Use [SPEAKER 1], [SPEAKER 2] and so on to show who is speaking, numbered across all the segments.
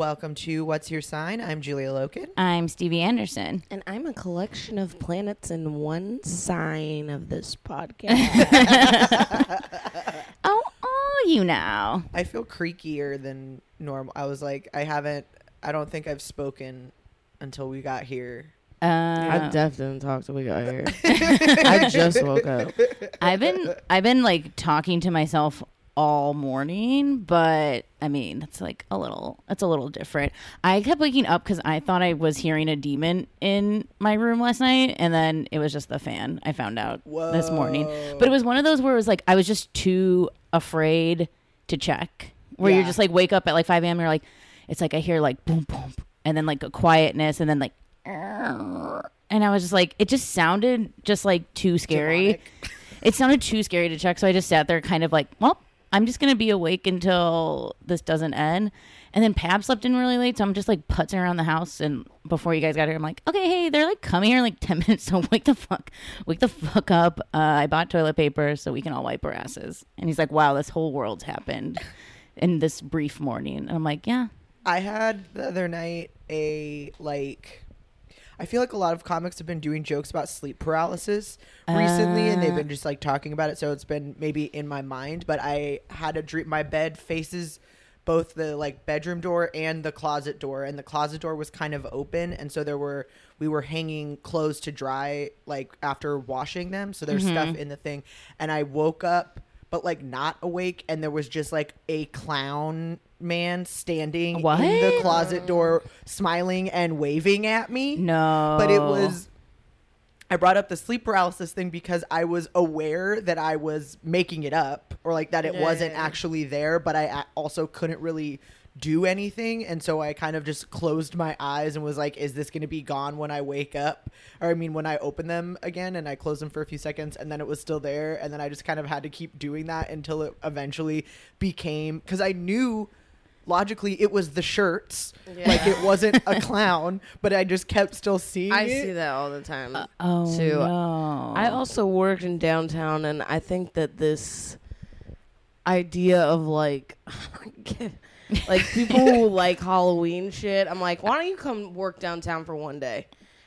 [SPEAKER 1] Welcome to What's Your Sign? I'm Julia Loken.
[SPEAKER 2] I'm Stevie Anderson.
[SPEAKER 3] And I'm a collection of planets in one sign of this podcast.
[SPEAKER 2] Oh, oh, you know.
[SPEAKER 1] I feel creakier than normal. I was like, I haven't, I don't think I've spoken until we got here.
[SPEAKER 2] Uh,
[SPEAKER 3] I definitely didn't talk till we got here. I just woke up.
[SPEAKER 2] I've been I've been like talking to myself all morning, but I mean that's like a little it's a little different. I kept waking up because I thought I was hearing a demon in my room last night, and then it was just the fan. I found out this morning, but it was one of those where it was like I was just too afraid to check. Where you're just like wake up at like five a.m. You're like, it's like I hear like boom boom, and then like a quietness, and then like. And I was just like, it just sounded just like too scary
[SPEAKER 1] Demonic.
[SPEAKER 2] it sounded too scary to check, so I just sat there, kind of like, well, I'm just gonna be awake until this doesn't end. And then Pab slept in really late, so I'm just like putzing around the house. And before you guys got here, I'm like, okay, hey, they're like coming here in like ten minutes, so wake the fuck, wake the fuck up. Uh, I bought toilet paper so we can all wipe our asses. And he's like, wow, this whole world's happened in this brief morning. And I'm like, yeah,
[SPEAKER 1] I had the other night a like I feel like a lot of comics have been doing jokes about sleep paralysis recently and they've ah. been just like talking about it so it's been maybe in my mind but I had a dream my bed faces both the like bedroom door and the closet door and the closet door was kind of open and so there were we were hanging clothes to dry like after washing them so there's stuff mm-hmm. in the thing and I woke up but like not awake and there was just like a clown man standing in the closet door smiling and waving at me.
[SPEAKER 2] No,
[SPEAKER 1] but it was I brought up the sleep paralysis thing because I was aware that I was making it up or like that it
[SPEAKER 4] Yeah,
[SPEAKER 1] wasn't actually there, but I also couldn't really do anything. And so I kind of just closed my eyes and was like, is this going to be gone when I wake up? Or I mean, when I open them again and I closed them for a few seconds and then it was still there. And then I just kind of had to keep doing that until it eventually became because I knew logically it was the shirts. Like it wasn't a clown, but I just kept still seeing
[SPEAKER 4] I
[SPEAKER 1] it.
[SPEAKER 4] see that all the time.
[SPEAKER 2] Uh, oh
[SPEAKER 4] too.
[SPEAKER 2] no!
[SPEAKER 4] I also worked in downtown, and I think that this idea of like, like people who like Halloween shit. I'm like, why don't you come work downtown for one day,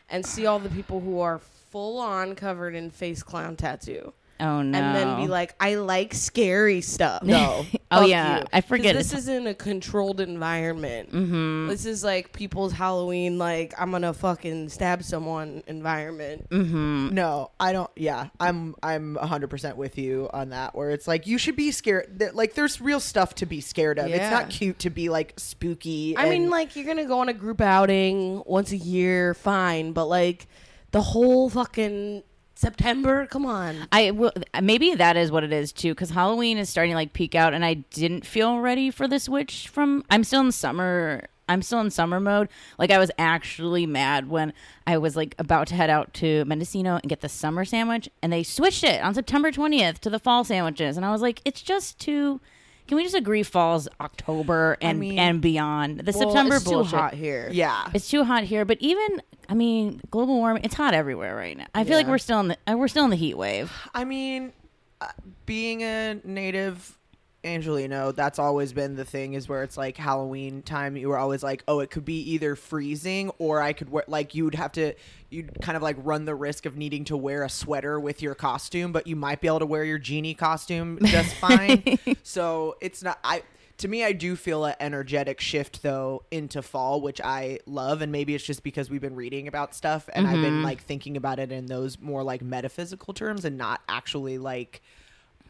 [SPEAKER 4] and see all the people who are full on covered in face clown tattoo,
[SPEAKER 2] oh no!
[SPEAKER 4] and then be like, I like scary stuff.
[SPEAKER 1] No.
[SPEAKER 2] oh
[SPEAKER 4] Fuck
[SPEAKER 2] yeah,
[SPEAKER 4] you.
[SPEAKER 2] I
[SPEAKER 4] 'Cause
[SPEAKER 2] forget.
[SPEAKER 4] This is in a controlled environment.
[SPEAKER 2] mm-hmm.
[SPEAKER 4] This is like people's Halloween, like I'm gonna fucking stab someone environment.
[SPEAKER 2] Mm-hmm.
[SPEAKER 1] No, I don't. Yeah, I'm I'm 100% with you on that. Where it's like you should be scared. Like there's real stuff to be scared of. It's not cute to be like spooky.
[SPEAKER 4] I mean, like you're gonna go on a group outing once a year, fine, but like the whole fucking September, come on.
[SPEAKER 2] I will. Maybe that is what it is too, because Halloween is starting to like peak out, and I didn't feel ready for the switch from. I'm still in summer. I'm still in summer mode. Like I was actually mad when I was like about to head out to Mendocino and get the summer sandwich, and they switched it on September 20th to the fall sandwiches, and I was like, it's just too. Can we just agree fall's October and
[SPEAKER 1] mean-
[SPEAKER 2] and beyond? The
[SPEAKER 4] Well,
[SPEAKER 2] September
[SPEAKER 4] it's
[SPEAKER 2] bullshit.
[SPEAKER 4] too hot here.
[SPEAKER 1] yeah,
[SPEAKER 2] It's too hot here, but even I mean, global warming. It's hot everywhere right now. I feel like we're still in the uh, we're still in the heat wave.
[SPEAKER 1] I mean, uh, being a native Angelino, that's always been the thing. Is where it's like Halloween time. You were always like, oh, it could be either freezing or I could wear. Like you would have to. You'd kind of like run the risk of needing to wear a sweater with your costume, but you might be able to wear your genie costume just fine. so it's not. I to me, I do feel an energetic shift though into fall, which I love, and maybe it's just because we've been reading about stuff and I've been mm-hmm. like thinking about it in those more like metaphysical terms and not actually like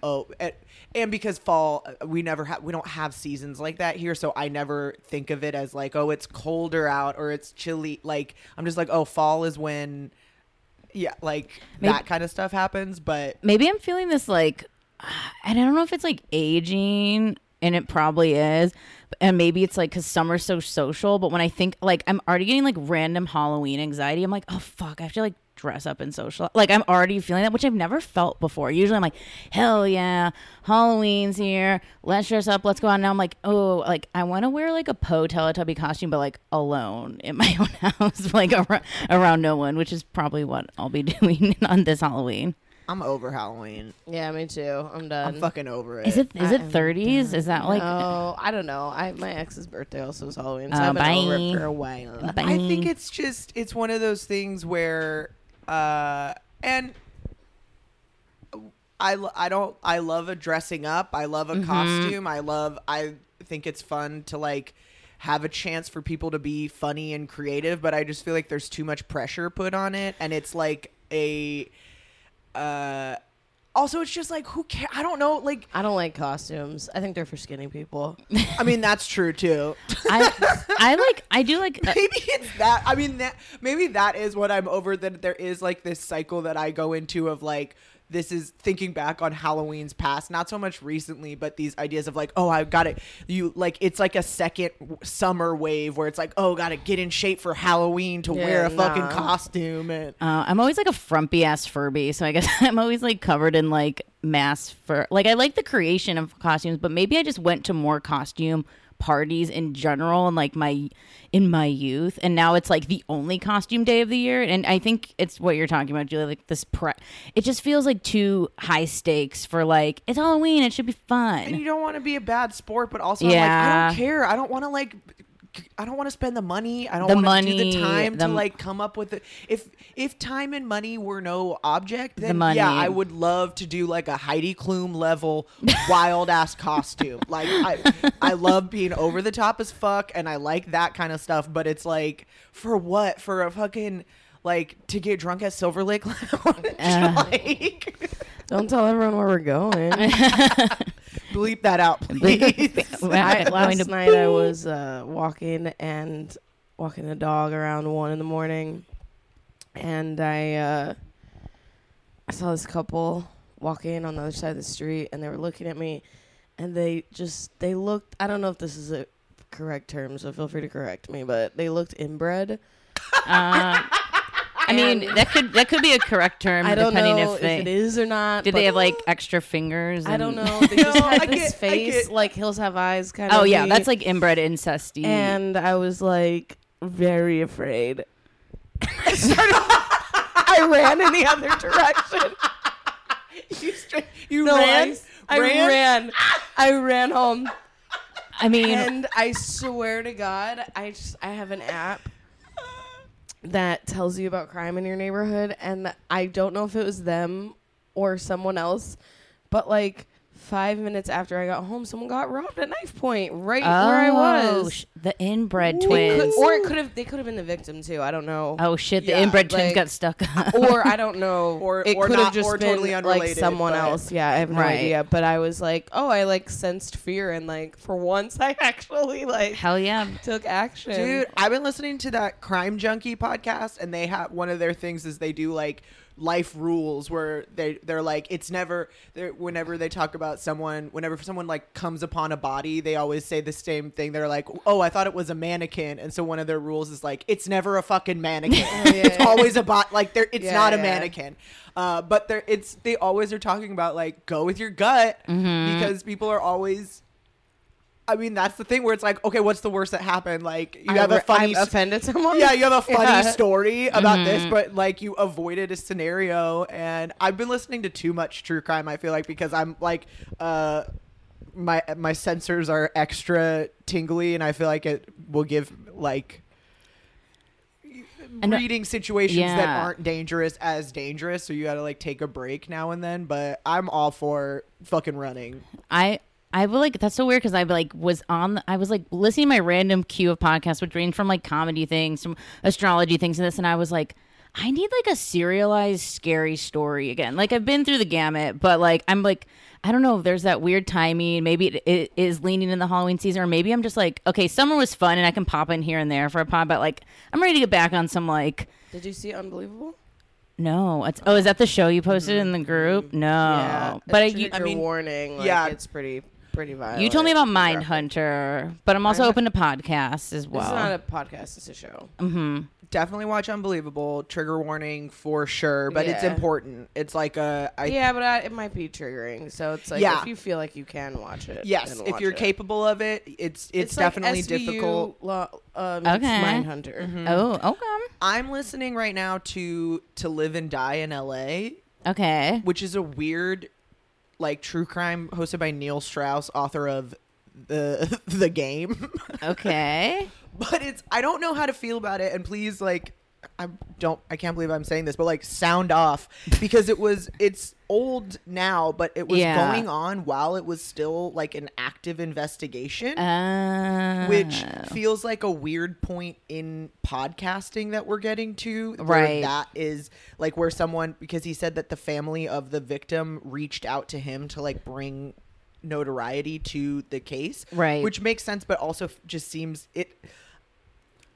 [SPEAKER 1] oh and, and because fall uh, we never have we don't have seasons like that here so i never think of it as like oh it's colder out or it's chilly like i'm just like oh fall is when yeah like
[SPEAKER 2] Maybe-
[SPEAKER 1] that kind of stuff happens but
[SPEAKER 2] maybe I'm feeling this like, and I don't know if it's like aging, and it probably is, and maybe it's like because summer's so social. But when I think like I'm already getting like random Halloween anxiety, I'm like, oh fuck, I have to like dress up and social. Like I'm already feeling that, which I've never felt before. Usually I'm like, hell yeah, Halloween's here, let's dress up, let's go out. Now I'm like, oh, like I want to wear like a Po Teletubby costume, but like alone in my own house, like around, around no one, which is probably what I'll be doing on this Halloween.
[SPEAKER 1] i'm over halloween
[SPEAKER 4] Yeah, me too. I'm done.
[SPEAKER 1] i'm fucking over it
[SPEAKER 2] Is it is
[SPEAKER 4] I
[SPEAKER 2] it thirties? Is that like
[SPEAKER 4] oh, I don't know. I my ex's birthday also was Halloween, so
[SPEAKER 2] Oh,
[SPEAKER 4] I've been over it for a while.
[SPEAKER 2] bye?
[SPEAKER 1] I think it's just it's one of those things where uh and I, I don't I love a dressing up. I love a costume. I love I think it's fun to like have a chance for people to be funny and creative, but I just feel like there's too much pressure put on it and it's like a uh also it's just like who care I don't know like
[SPEAKER 4] I don't like costumes. I think they're for skinny people.
[SPEAKER 1] I mean that's true too.
[SPEAKER 2] I I like I do like uh,
[SPEAKER 1] maybe it's that i mean that maybe that is what i'm over that there is like this cycle that i go into of like this is thinking back on halloween's past not so much recently but these ideas of like oh I've got it you like it's like a second summer wave where it's like oh gotta get in shape for halloween to
[SPEAKER 4] Yeah,
[SPEAKER 1] wear a fucking costume and
[SPEAKER 2] uh, I'm always like a frumpy ass Furby, so I guess I'm always like covered in like mass fur. Like I like the creation of costumes, but maybe I just went to more costume parties in general and like my in my youth. And now it's like the only costume day of the year. And i think it's what you're talking about julia like this pre it just feels like too high stakes for like it's halloween it should be fun.
[SPEAKER 1] And you don't want to be a bad sport but also I'm like i don't care. I don't want to like I don't want to spend the money. I don't
[SPEAKER 2] The
[SPEAKER 1] want to do the
[SPEAKER 2] money,
[SPEAKER 1] time
[SPEAKER 2] the-
[SPEAKER 1] to like come up with it. If if time and money were no object, then
[SPEAKER 2] money.
[SPEAKER 1] yeah, I would love to do like a Heidi Klum level wild ass costume. Like I I love being over the top as fuck and I like that kind of stuff, but it's like for what? For a fucking like to get drunk at Silver Lake Lounge? Uh. like
[SPEAKER 4] Don't tell everyone where we're going.
[SPEAKER 1] Bleep that out, please.
[SPEAKER 4] I, last night I was uh, walking and walking the dog around one in the morning, and I uh, I saw this couple walking on the other side of the street, and they were looking at me, and they just they looked. I don't know if this is a correct term, so feel free to correct me, but they looked inbred.
[SPEAKER 2] Uh, I mean, that could that could be a correct term
[SPEAKER 4] I don't
[SPEAKER 2] depending
[SPEAKER 4] know
[SPEAKER 2] if
[SPEAKER 4] if, it is or not.
[SPEAKER 2] did they have like extra fingers.
[SPEAKER 4] I don't know. They just
[SPEAKER 1] No,
[SPEAKER 4] had
[SPEAKER 1] I
[SPEAKER 4] this
[SPEAKER 1] get- I
[SPEAKER 4] face
[SPEAKER 1] get-
[SPEAKER 4] like Hills Have Eyes kind of.
[SPEAKER 2] Oh yeah, that's like inbred incesty.
[SPEAKER 4] And I was like very afraid.
[SPEAKER 1] I
[SPEAKER 4] ran in the other direction.
[SPEAKER 1] you straight, you
[SPEAKER 4] No,
[SPEAKER 1] ran,
[SPEAKER 4] I, I ran. I ran home,
[SPEAKER 2] I mean,
[SPEAKER 4] and I swear to God, I just I have an app that tells you about crime in your neighborhood, and I don't know if it was them or someone else, but like five minutes after I got home, someone got robbed at knife point right where I
[SPEAKER 2] oh,
[SPEAKER 4] was.
[SPEAKER 2] sh- the inbred
[SPEAKER 4] It could-
[SPEAKER 2] twins.
[SPEAKER 4] or it could have they could have been the victim too. I don't know.
[SPEAKER 2] oh shit, the
[SPEAKER 1] Yeah,
[SPEAKER 2] inbred twins got stuck.
[SPEAKER 4] or I don't know,
[SPEAKER 1] Or-
[SPEAKER 4] it could have just been
[SPEAKER 1] totally
[SPEAKER 4] like someone else. Yeah, I have no
[SPEAKER 2] Right.
[SPEAKER 4] idea. But I was like, oh, I like sensed fear, and like for once, I actually like
[SPEAKER 2] Hell yeah.
[SPEAKER 4] took action.
[SPEAKER 1] Dude, I've been listening to that Crime Junkie podcast, and they have one of their things is they do like life rules where they they're like it's never whenever they talk about someone whenever someone like comes upon a body they always say the same thing. They're like oh i thought it was a mannequin. And so one of their rules is like it's never a fucking mannequin. It's
[SPEAKER 4] yeah.
[SPEAKER 1] always a bot like there it's
[SPEAKER 4] Yeah,
[SPEAKER 1] not a mannequin. Uh, but they're it's they always are talking about like go with your gut
[SPEAKER 2] Mm-hmm.
[SPEAKER 1] because people are always I mean, that's the thing where it's like, okay, what's the worst that happened? Like, you
[SPEAKER 4] I
[SPEAKER 1] have a funny,
[SPEAKER 4] I've offended someone.
[SPEAKER 1] yeah, you have a funny
[SPEAKER 4] Yeah.
[SPEAKER 1] story about
[SPEAKER 2] Mm-hmm.
[SPEAKER 1] this, but like you avoided a scenario. And I've been listening to too much true crime. I feel like because I'm like, uh, my my sensors are extra tingly, and I feel like it will give like
[SPEAKER 2] And,
[SPEAKER 1] reading situations that aren't dangerous as dangerous. So you got to like take a break now and then. But I'm all for fucking running.
[SPEAKER 2] I I would like that's so weird because I like was on I was like listening to my random queue of podcasts which range from like comedy things, from astrology things and this, and I was like, I need like a serialized scary story again. Like I've been through the gamut, but like I'm like I don't know if there's that weird timing. Maybe it, it is leaning in the Halloween season, or maybe I'm just like, okay, summer was fun and I can pop in here and there for a pod, but like I'm ready to get back on some like
[SPEAKER 4] Did you see Unbelievable?
[SPEAKER 2] no. It's, oh, is that the show you posted in the group? Mm-hmm. No,
[SPEAKER 4] yeah,
[SPEAKER 2] but I, you,
[SPEAKER 4] trigger
[SPEAKER 1] mean,
[SPEAKER 4] warning. Like,
[SPEAKER 1] yeah.
[SPEAKER 4] it's pretty pretty violent.
[SPEAKER 2] you told me about
[SPEAKER 4] graphic.
[SPEAKER 2] Mindhunter, but I'm also
[SPEAKER 4] Mindhun-
[SPEAKER 2] open to podcasts as well.
[SPEAKER 4] is not a podcast; it's a show.
[SPEAKER 2] mm-hmm.
[SPEAKER 1] Definitely watch Unbelievable. Trigger warning for sure, but it's
[SPEAKER 4] Yeah.
[SPEAKER 1] important. It's like a I,
[SPEAKER 4] yeah, but I, it might be triggering. So it's like
[SPEAKER 1] Yeah.
[SPEAKER 4] if you feel like you can watch it.
[SPEAKER 1] yes.
[SPEAKER 4] then
[SPEAKER 1] If
[SPEAKER 4] watch
[SPEAKER 1] you're
[SPEAKER 4] it.
[SPEAKER 1] capable of it, it's it's,
[SPEAKER 4] like
[SPEAKER 1] definitely
[SPEAKER 4] SVU
[SPEAKER 1] difficult.
[SPEAKER 4] Lo- meets
[SPEAKER 2] Okay.
[SPEAKER 4] Mindhunter.
[SPEAKER 2] Oh, okay.
[SPEAKER 1] I'm listening right now to To Live and Die in L.A.,
[SPEAKER 2] Okay.
[SPEAKER 1] which is a weird, like true crime hosted by Neil Strauss, author of the the game.
[SPEAKER 2] Okay.
[SPEAKER 1] but it's I don't know how to feel about it and please like I don't I can't believe I'm saying this but like sound off because it was it's old now but it was
[SPEAKER 2] Yeah.
[SPEAKER 1] going on while it was still like an active investigation which oh. feels like a weird point in podcasting that we're getting to
[SPEAKER 2] Right.
[SPEAKER 1] that is like where someone because he said that the family of the victim reached out to him to like bring notoriety to the case
[SPEAKER 2] Right.
[SPEAKER 1] which makes sense but also just seems it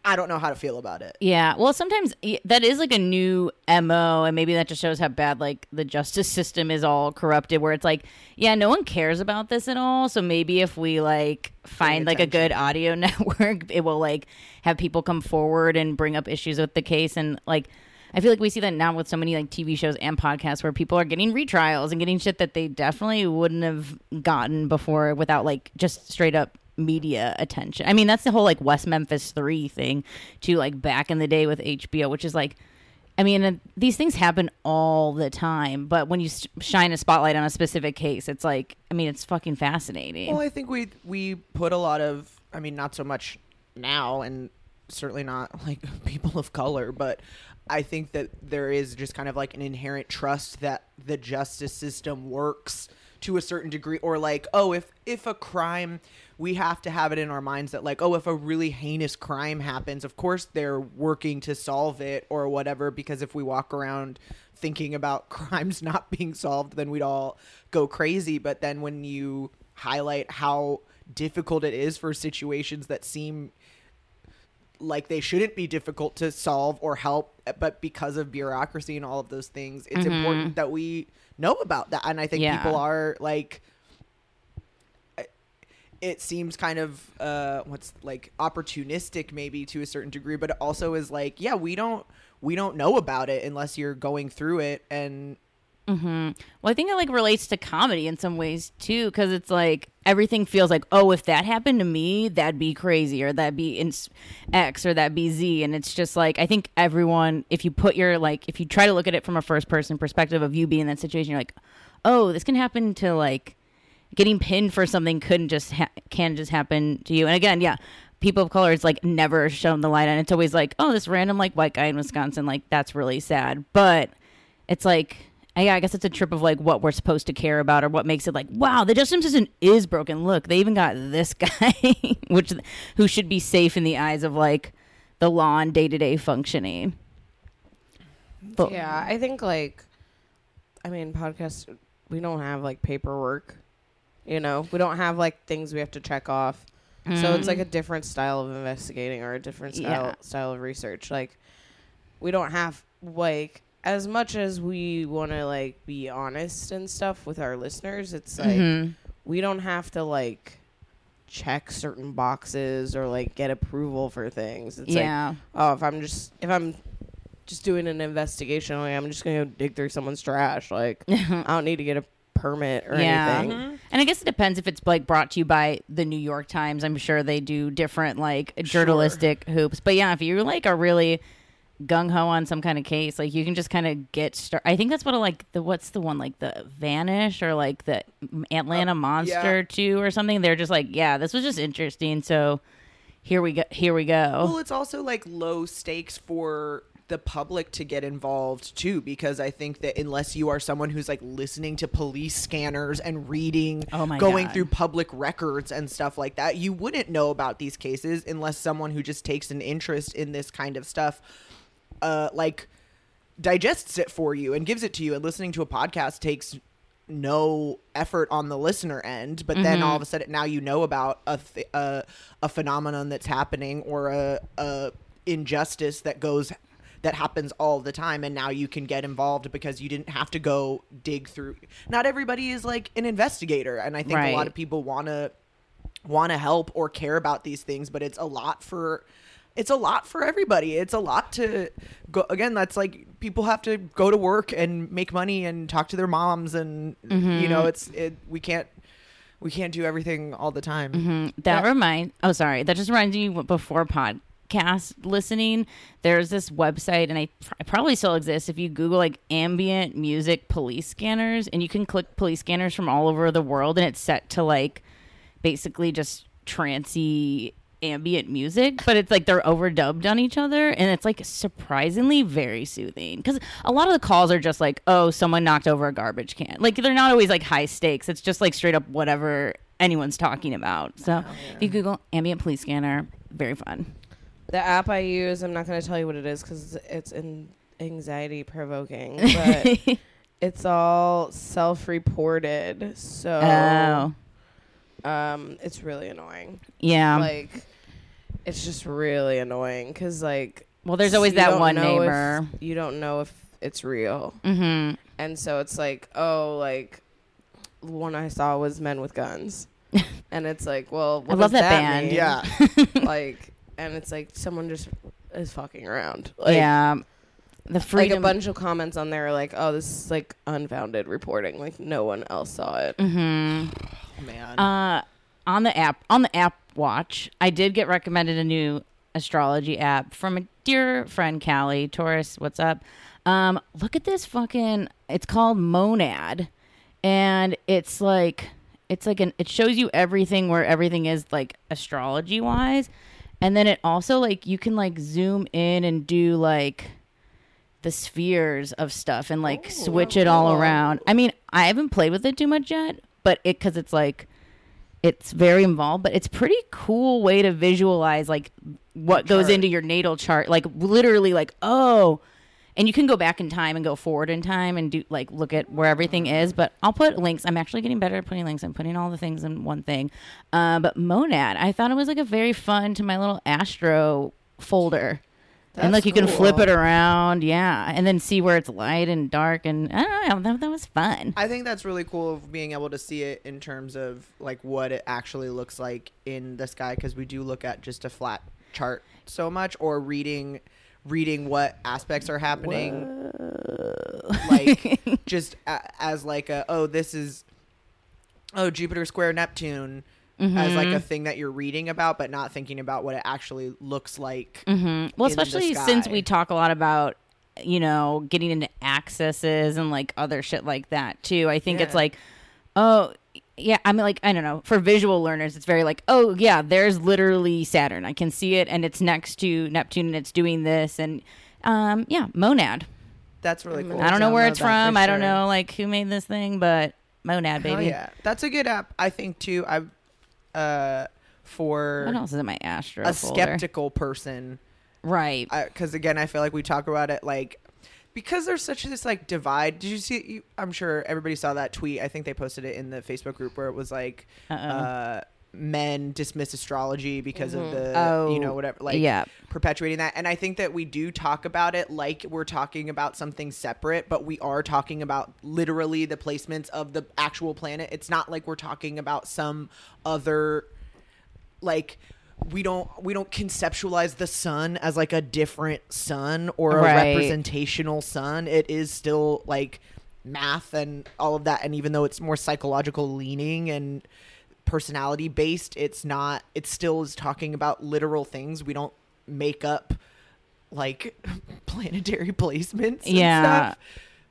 [SPEAKER 1] i don't know how to feel about it
[SPEAKER 2] Yeah. Well, sometimes that is like a new MO, and maybe that just shows how bad like the justice system is all corrupted, where it's like, yeah, no one cares about this at all. So maybe if we like find like a good audio network, it will like have people come forward and bring up issues with the case. And like, I feel like we see that now with so many like TV shows and podcasts where people are getting retrials and getting shit that they definitely wouldn't have gotten before without like just straight up media attention. I mean, that's the whole like West Memphis 3 thing to like back in the day with HBO, which is like I mean, these things happen all the time, but when you shine a spotlight on a specific case, it's like, I mean, it's fucking fascinating.
[SPEAKER 1] well i think we we put a lot of i mean not so much now and certainly not like people of color but i think that there is just kind of like an inherent trust that the justice system works to a certain degree or like oh if if a crime we have to have it in our minds that like oh if a really heinous crime happens of course they're working to solve it or whatever because if we walk around thinking about crimes not being solved then we'd all go crazy. But then when you highlight how difficult it is for situations that seem like they shouldn't be difficult to solve or help but because of bureaucracy and all of those things it's mm-hmm. important that we know about that and i think
[SPEAKER 2] Yeah.
[SPEAKER 1] people are like it seems kind of uh what's like opportunistic maybe to a certain degree but it also is like yeah we don't we don't know about it unless you're going through it and mm-hmm.
[SPEAKER 2] Well, I think it like relates to comedy in some ways too, because it's like everything feels like, oh, if that happened to me, that'd be crazy, or that'd be in X, or that'd be Z, and it's just like I think everyone, if you put your like, if you try to look at it from a first person perspective of you being in that situation, you're like, oh, this can happen to like getting pinned for something couldn't just ha- can just happen to you. And again, yeah, people of color is like never shown the light, and it's always like, oh, this random like white guy in Wisconsin, like that's really sad, but it's like yeah, I guess it's a trip of like what we're supposed to care about or what makes it like, wow, the justice system is broken. Look, they even got this guy, which who should be safe in the eyes of like the law and day to day functioning. But
[SPEAKER 4] Yeah, I think like, I mean, podcasts. We don't have like paperwork. You know, we don't have like things we have to check off. So it's like a mm. different style of investigating or a different style
[SPEAKER 2] Yeah.
[SPEAKER 4] style of research. Like, we don't have like as much as we want to like be honest and stuff with our listeners. It's like
[SPEAKER 2] Mhm.
[SPEAKER 4] we don't have to like check certain boxes or like get approval for things. It's like
[SPEAKER 2] yeah,
[SPEAKER 4] oh, if I'm just if I'm just doing an investigation, like I'm just gonna go dig through someone's trash. Like I don't need to get a permit or
[SPEAKER 2] Yeah.
[SPEAKER 4] anything.
[SPEAKER 2] and I guess it depends if it's like brought to you by the New York Times. I'm sure they do different like journalistic hoops. But yeah, if you like are really gung ho on some kind of case, like you can just kind of get start. I think that's what I like the what's the one like the Vanish or like the Atlanta oh, Monster two or something. They're just like, yeah, this was just interesting. So here we go. Here we go.
[SPEAKER 1] Well, it's also like low stakes for the public to get involved too, because I think that unless you are someone who's like listening to police scanners and reading,
[SPEAKER 2] Oh my
[SPEAKER 1] going
[SPEAKER 2] God.
[SPEAKER 1] through public records and stuff like that, you wouldn't know about these cases unless someone who just takes an interest in this kind of stuff, uh, like digests it for you and gives it to you. And listening to a podcast takes no effort on the listener end, but then all of a sudden now you know about a th- a, a phenomenon that's happening or a, a injustice that goes that happens all the time and now you can get involved because you didn't have to go dig through not everybody is like an investigator and i think a lot of people want to want to help or care about these things but it's a lot for it's a lot for everybody it's a lot to go again that's like people have to go to work and make money and talk to their moms and you know it's it we can't we can't do everything all the time
[SPEAKER 2] Mhm. That remind. Oh, sorry. That just reminds me. Before podcast listening, there's this website, and I pr- probably still exists. If you Google like ambient music police scanners, and you can click police scanners from all over the world, and it's set to like basically just trancy ambient music, but it's like they're overdubbed on each other, and it's like surprisingly very soothing. Because a lot of the calls are just like, "Oh, someone knocked over a garbage can." Like they're not always like high stakes. It's just like straight up whatever anyone's talking about. So if you Google ambient police scanner, very fun.
[SPEAKER 4] The app I use, I'm not gonna tell you what it is because it's in anxiety provoking, but it's all self-reported. So
[SPEAKER 2] oh,
[SPEAKER 4] um, it's really annoying.
[SPEAKER 2] yeah.
[SPEAKER 4] like it's just really annoying because like
[SPEAKER 2] well, there's always that one
[SPEAKER 4] know if-
[SPEAKER 2] neighbor.
[SPEAKER 4] you don't know if it's real
[SPEAKER 2] hmm
[SPEAKER 4] and so it's like oh like the one i saw was men with guns and it's like well what
[SPEAKER 2] love
[SPEAKER 4] does
[SPEAKER 2] that band.
[SPEAKER 4] mean?
[SPEAKER 1] yeah
[SPEAKER 4] like and it's like someone just is fucking around like,
[SPEAKER 2] yeah. The
[SPEAKER 4] like
[SPEAKER 2] freedom.
[SPEAKER 4] a bunch of comments on there are like oh this is like unfounded reporting like no one else saw it
[SPEAKER 2] hmm
[SPEAKER 1] man
[SPEAKER 2] Uh, on the app, on the app watch, I did get recommended a new astrology app from a dear friend, Callie Taurus. What's up? Um, look at this fucking. It's called Monad, and it's like it's like an. It shows you everything where everything is like astrology wise, and then it also like you can like zoom in and do like the spheres of stuff and like switch it all around. I mean, I haven't played with it too much yet, but it because it's like it's very involved, but it's pretty cool way to visualize like what goes
[SPEAKER 1] chart.
[SPEAKER 2] into your natal chart. Like literally, like oh, and you can go back in time and go forward in time and do like look at where everything is. But I'll put links. I'm actually getting better at putting links. I'm putting all the things in one thing. Uh, but Monad, I thought it was like a very fun to my little astro folder. And like you can flip it around, yeah, and then see where it's light and dark, and I don't know, that, that was fun.
[SPEAKER 1] I think that's really cool of being able to see it in terms of like what it actually looks like in the sky because we do look at just a flat chart so much or reading reading what aspects are happening. Like just a, as like a oh this is oh Jupiter square Neptune as like a thing that you're reading about but not thinking about what it actually looks like
[SPEAKER 2] hmm Well, especially since we talk a lot about, you know, getting into accesses and like other shit like that too. I think it's like, oh, yeah. I mean, like, I don't know. For visual learners, it's very like, oh, yeah, there's literally Saturn. I can see it and it's next to Neptune and it's doing this. And um, yeah, Monad.
[SPEAKER 1] that's really cool
[SPEAKER 2] I don't know
[SPEAKER 1] to
[SPEAKER 2] where
[SPEAKER 1] download
[SPEAKER 2] it's
[SPEAKER 1] that for
[SPEAKER 2] from. I don't know like who made this thing, but Monad,
[SPEAKER 1] Hell
[SPEAKER 2] baby.
[SPEAKER 1] yeah that's a good app I think too I uh for
[SPEAKER 2] What else is in my Astro
[SPEAKER 1] a
[SPEAKER 2] folder?
[SPEAKER 1] skeptical person
[SPEAKER 2] Right.
[SPEAKER 1] because again i feel like we talk about it like because there's such this like divide did you see you, i'm sure everybody saw that tweet i think they posted it in the facebook group where it was like
[SPEAKER 2] Uh-oh.
[SPEAKER 1] uh men dismiss astrology because of mm-hmm. the
[SPEAKER 2] Oh,
[SPEAKER 1] you know whatever like
[SPEAKER 2] yeah.
[SPEAKER 1] perpetuating that. And i think that we do talk about it like we're talking about something separate but we are talking about literally the placements of the actual planet. It's not like we're talking about some other like we don't we don't conceptualize the sun as like a different sun or a
[SPEAKER 2] Right.
[SPEAKER 1] representational sun. It is still like math and all of that. And even though it's more psychological leaning and personality based it's not it still is talking about literal things we don't make up like planetary placements and
[SPEAKER 2] Yeah.
[SPEAKER 1] stuff.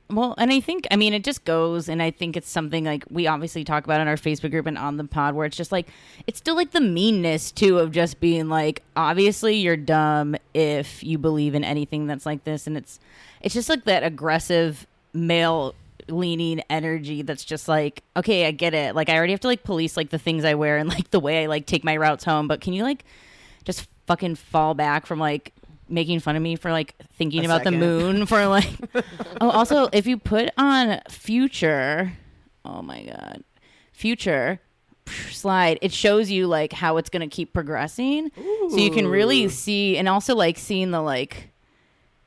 [SPEAKER 2] Well, and I think, I mean, it just goes, and I think it's something like we obviously talk about in our Facebook group and on the pod, where it's just like, it's still like the meanness too of just being like, obviously you're dumb if you believe in anything that's like this, and it's, it's just like that aggressive male leaning energy that's just like, okay, I get it. Like I already have to like police like the things I wear and like the way I like take my routes home, but can you like just fucking fall back from like making fun of me for like thinking
[SPEAKER 1] A
[SPEAKER 2] about
[SPEAKER 1] second.
[SPEAKER 2] the moon for like oh also if you put on future oh my god future slide it shows you like how it's going to keep progressing so you can really see and also like seeing the like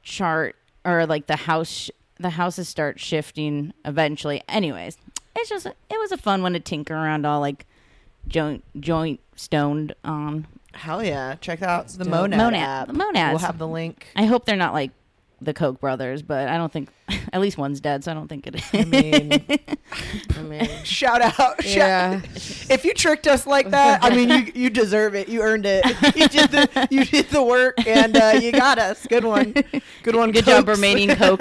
[SPEAKER 2] chart or like the house the houses start shifting eventually anyways it's just it was a fun one to tinker around all like joint joint stoned on
[SPEAKER 1] hell yeah check out the
[SPEAKER 4] dope.
[SPEAKER 1] monad,
[SPEAKER 2] Monad.
[SPEAKER 1] app
[SPEAKER 2] The Monads.
[SPEAKER 1] we'll have the link
[SPEAKER 2] I hope they're not like the Koch brothers, but I don't think at least one's dead, so I don't think it is.
[SPEAKER 1] i mean
[SPEAKER 4] I mean,
[SPEAKER 1] shout out
[SPEAKER 4] yeah.
[SPEAKER 1] shout, if you tricked us like that i mean you you deserve it you earned it you did the you did the work and uh, you got us good one good one
[SPEAKER 2] Good job,
[SPEAKER 1] Kochs.
[SPEAKER 2] remaining Koch.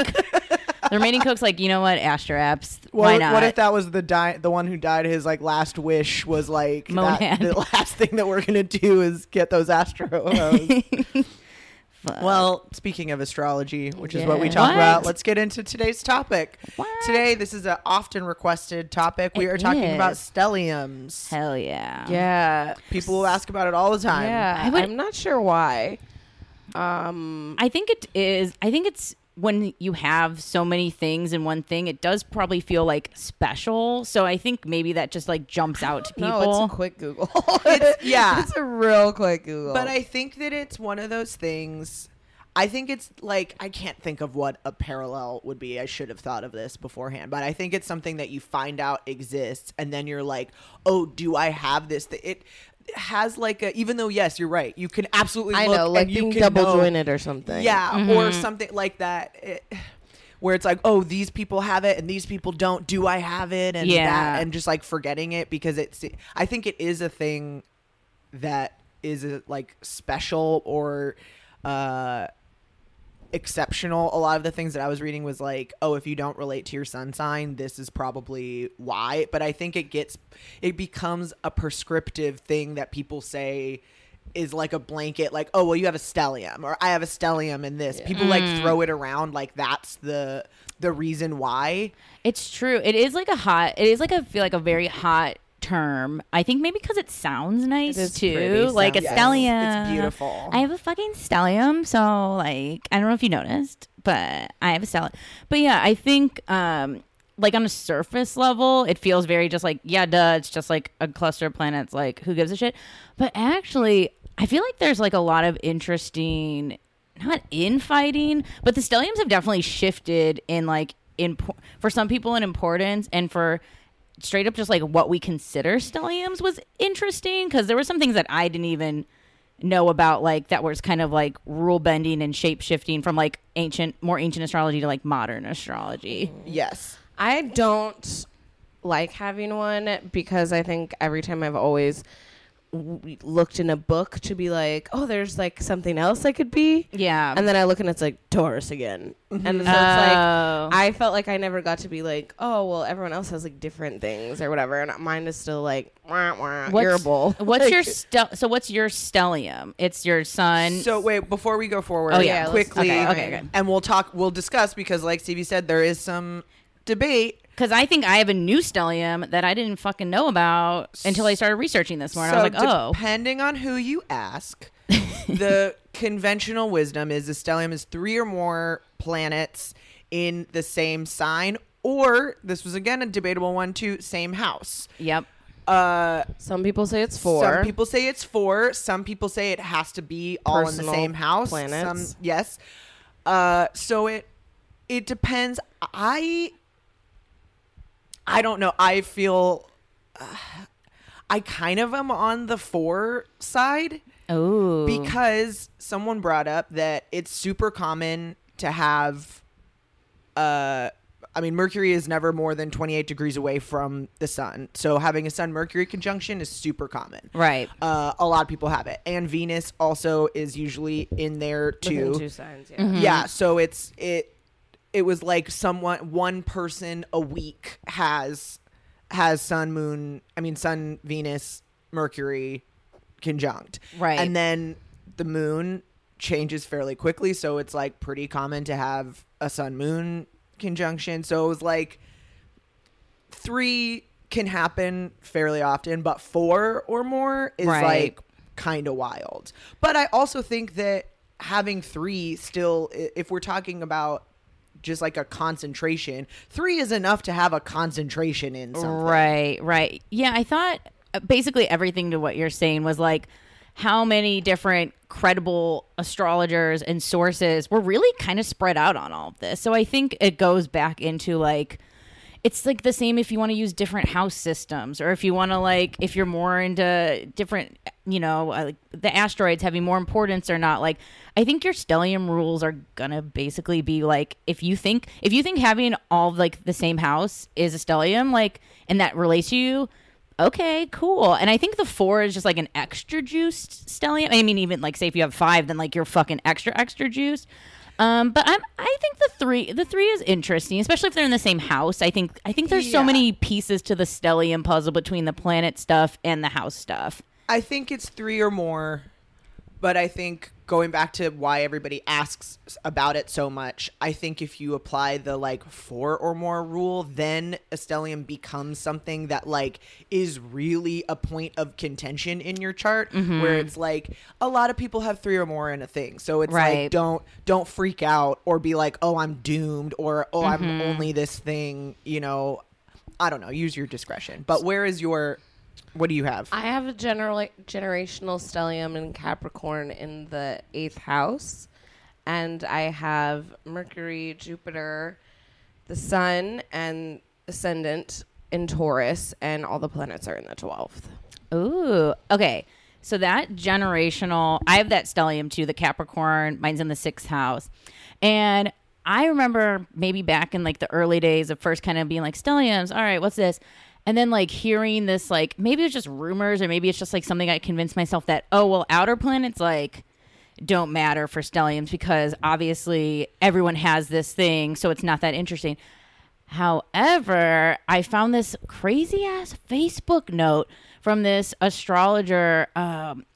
[SPEAKER 2] The remaining cook's like, you know what, Astro apps,
[SPEAKER 1] What,
[SPEAKER 2] why not?
[SPEAKER 1] what if that was the die, the one who died? His like last wish was like that, the last thing that we're gonna do is get those
[SPEAKER 2] astro.
[SPEAKER 1] Well, speaking of astrology, which is what we
[SPEAKER 2] Yeah.
[SPEAKER 1] talk
[SPEAKER 2] What?
[SPEAKER 1] about, let's get into today's topic.
[SPEAKER 2] What?
[SPEAKER 1] Today, this is an often requested topic. We
[SPEAKER 2] It
[SPEAKER 1] are talking about stelliums.
[SPEAKER 2] hell yeah,
[SPEAKER 4] Yeah.
[SPEAKER 1] People will ask about it all the time.
[SPEAKER 4] Yeah.
[SPEAKER 2] I would-
[SPEAKER 4] I'm not sure why. Um,
[SPEAKER 2] I think it is. I think it's when you have so many things in one thing, it does probably feel like special. So I think maybe that just like jumps out to people.
[SPEAKER 4] no, it's a quick Google.
[SPEAKER 1] It's- yeah.
[SPEAKER 4] it's a real quick Google.
[SPEAKER 1] But I think that it's one of those things. I think it's like I can't think of what a parallel would be. I should have thought of this beforehand, but I think it's something that you find out exists, and then you're like, "Oh, do I have this?" Th- It has like a. Even though yes, you're right. You can absolutely.
[SPEAKER 4] I know, like
[SPEAKER 1] and you
[SPEAKER 4] being
[SPEAKER 1] can
[SPEAKER 4] double
[SPEAKER 1] know-
[SPEAKER 4] jointed or something.
[SPEAKER 1] Yeah, or something like that. It- where it's like, oh, these people have it and these people don't. Do I have it? And
[SPEAKER 2] Yeah.
[SPEAKER 1] that, and just like forgetting it because it's. I think it is a thing that is uh, like special or uh exceptional. A lot of the things that i was reading was like oh if you don't relate to your sun sign this is probably why. But i think it gets it becomes a prescriptive thing that people say is like a blanket like oh well you have a stellium or i have a stellium in this. People like mm. throw it around like that's the the reason why.
[SPEAKER 2] It's true. It is like a hot. It is like a feel like a very hot term. I think maybe because it sounds nice
[SPEAKER 4] is
[SPEAKER 2] too,
[SPEAKER 4] pretty,
[SPEAKER 2] like a
[SPEAKER 1] Yes,
[SPEAKER 2] stellium.
[SPEAKER 1] it's beautiful
[SPEAKER 2] I have a fucking stellium, so like I don't know if you noticed, but I have a stellium. But yeah, I think um like on a surface level, it feels very just like, yeah, duh, it's just like a cluster of planets. Like, who gives a shit? But actually, I feel like there's like a lot of interesting, not infighting, but the stelliums have definitely shifted in like in for some people in importance and for straight up just like what we consider stelliums was interesting because there were some things that I didn't even know about like that was kind of like rule bending and shape shifting from like ancient more ancient astrology to like modern astrology.
[SPEAKER 1] Yes.
[SPEAKER 4] I don't like having one because I think every time I've always w- looked in a book to be like, oh, there's like something else I could be.
[SPEAKER 2] Yeah.
[SPEAKER 4] And then I look and it's like Taurus again. Mm-hmm. And so it's like,
[SPEAKER 2] Oh.
[SPEAKER 4] I felt like I never got to be like, oh, well, everyone else has like different things or whatever. And mine is still like, wah, wah,
[SPEAKER 2] What's-
[SPEAKER 4] irritable.
[SPEAKER 2] What's
[SPEAKER 4] Like,
[SPEAKER 2] your stel- so what's your stellium? It's your sun.
[SPEAKER 1] So wait, before we go forward,
[SPEAKER 2] Oh, yeah,
[SPEAKER 1] quickly,
[SPEAKER 2] okay, okay, okay.
[SPEAKER 1] and we'll talk. We'll discuss because, like Stevie said, there is some debate.
[SPEAKER 2] Because I think I have a new stellium that I didn't fucking know about until I started researching this more. And
[SPEAKER 1] so
[SPEAKER 2] I was like, oh,
[SPEAKER 1] depending on who you ask, the conventional wisdom is the stellium is three or more planets in the same sign, or this was again a debatable one too, same house.
[SPEAKER 2] yep.
[SPEAKER 1] Uh,
[SPEAKER 4] Some people say it's four.
[SPEAKER 1] Some people say it's four. Some people say it has to be all in the same house.
[SPEAKER 4] planets.
[SPEAKER 1] Some yes. Uh, so it it depends. I I don't know. I feel uh, I kind of am on the four side
[SPEAKER 2] Oh,
[SPEAKER 1] because someone brought up that it's super common to have uh I mean Mercury is never more than 28 degrees away from the sun. So having a sun Mercury conjunction is super common.
[SPEAKER 2] right.
[SPEAKER 1] Uh, a lot of people have it. And Venus also is usually in there
[SPEAKER 4] Within
[SPEAKER 1] too.
[SPEAKER 4] two signs. Yeah.
[SPEAKER 2] Mm-hmm.
[SPEAKER 1] Yeah, so it's it it was like someone one person a week has has sun moon I mean sun Venus Mercury conjunct.
[SPEAKER 2] Right.
[SPEAKER 1] And then the moon changes fairly quickly, so it's like pretty common to have a sun moon conjunction. So it was like 3 can happen fairly often, but 4 or more is
[SPEAKER 2] Right.
[SPEAKER 1] like kind of wild. But I also think that having 3 still if we're talking about just like a concentration, 3 is enough to have a concentration in something.
[SPEAKER 2] Right, right. Yeah, I thought uh, basically everything to what you're saying was like how many different credible astrologers and sources were really kind of spread out on all of this. So I think it goes back into like it's like the same if you want to use different house systems or if you want to like if you're more into different you know uh, like the asteroids having more importance or not like i think your stellium rules are gonna basically be like if you think if you think having all like the same house is a stellium like and that relates to you okay cool. And i think the four is just like an extra juiced stellium. I mean even like say if you have five then like you're fucking extra extra juiced um, but I'm, I think the three, the three is interesting, especially if they're in the same house. I think, I think there's so many pieces to the stellium puzzle between the planet stuff and the house stuff.
[SPEAKER 1] I think it's three or more, but I think going back to why everybody asks about it so much, I think if you apply the like four or more rule, then a stellium becomes something that like is really a point of contention in your chart,
[SPEAKER 2] Mm-hmm.
[SPEAKER 1] where it's like a lot of people have three or more in a thing, so it's
[SPEAKER 2] Right.
[SPEAKER 1] like don't don't freak out or be like, oh, I'm doomed or oh,
[SPEAKER 2] Mm-hmm.
[SPEAKER 1] I'm only this thing, you know. I don't know. Use your discretion. But where is your? What do you have?
[SPEAKER 4] I have a general generational stellium in Capricorn in the eighth house, and I have Mercury, Jupiter, the Sun, and ascendant in Taurus, and all the planets are in the twelfth.
[SPEAKER 2] Ooh, okay. So that generational, I have that stellium too, the Capricorn. Mine's in the sixth house, and I remember maybe back in like the early days of first kind of being like stelliums. All right, what's this? And then like hearing this, like maybe it's just rumors, or maybe it's just like something I convinced myself that oh well, outer planets like don't matter for stelliums because obviously everyone has this thing, so it's not that interesting. However, I found this crazy ass Facebook note from this astrologer, um,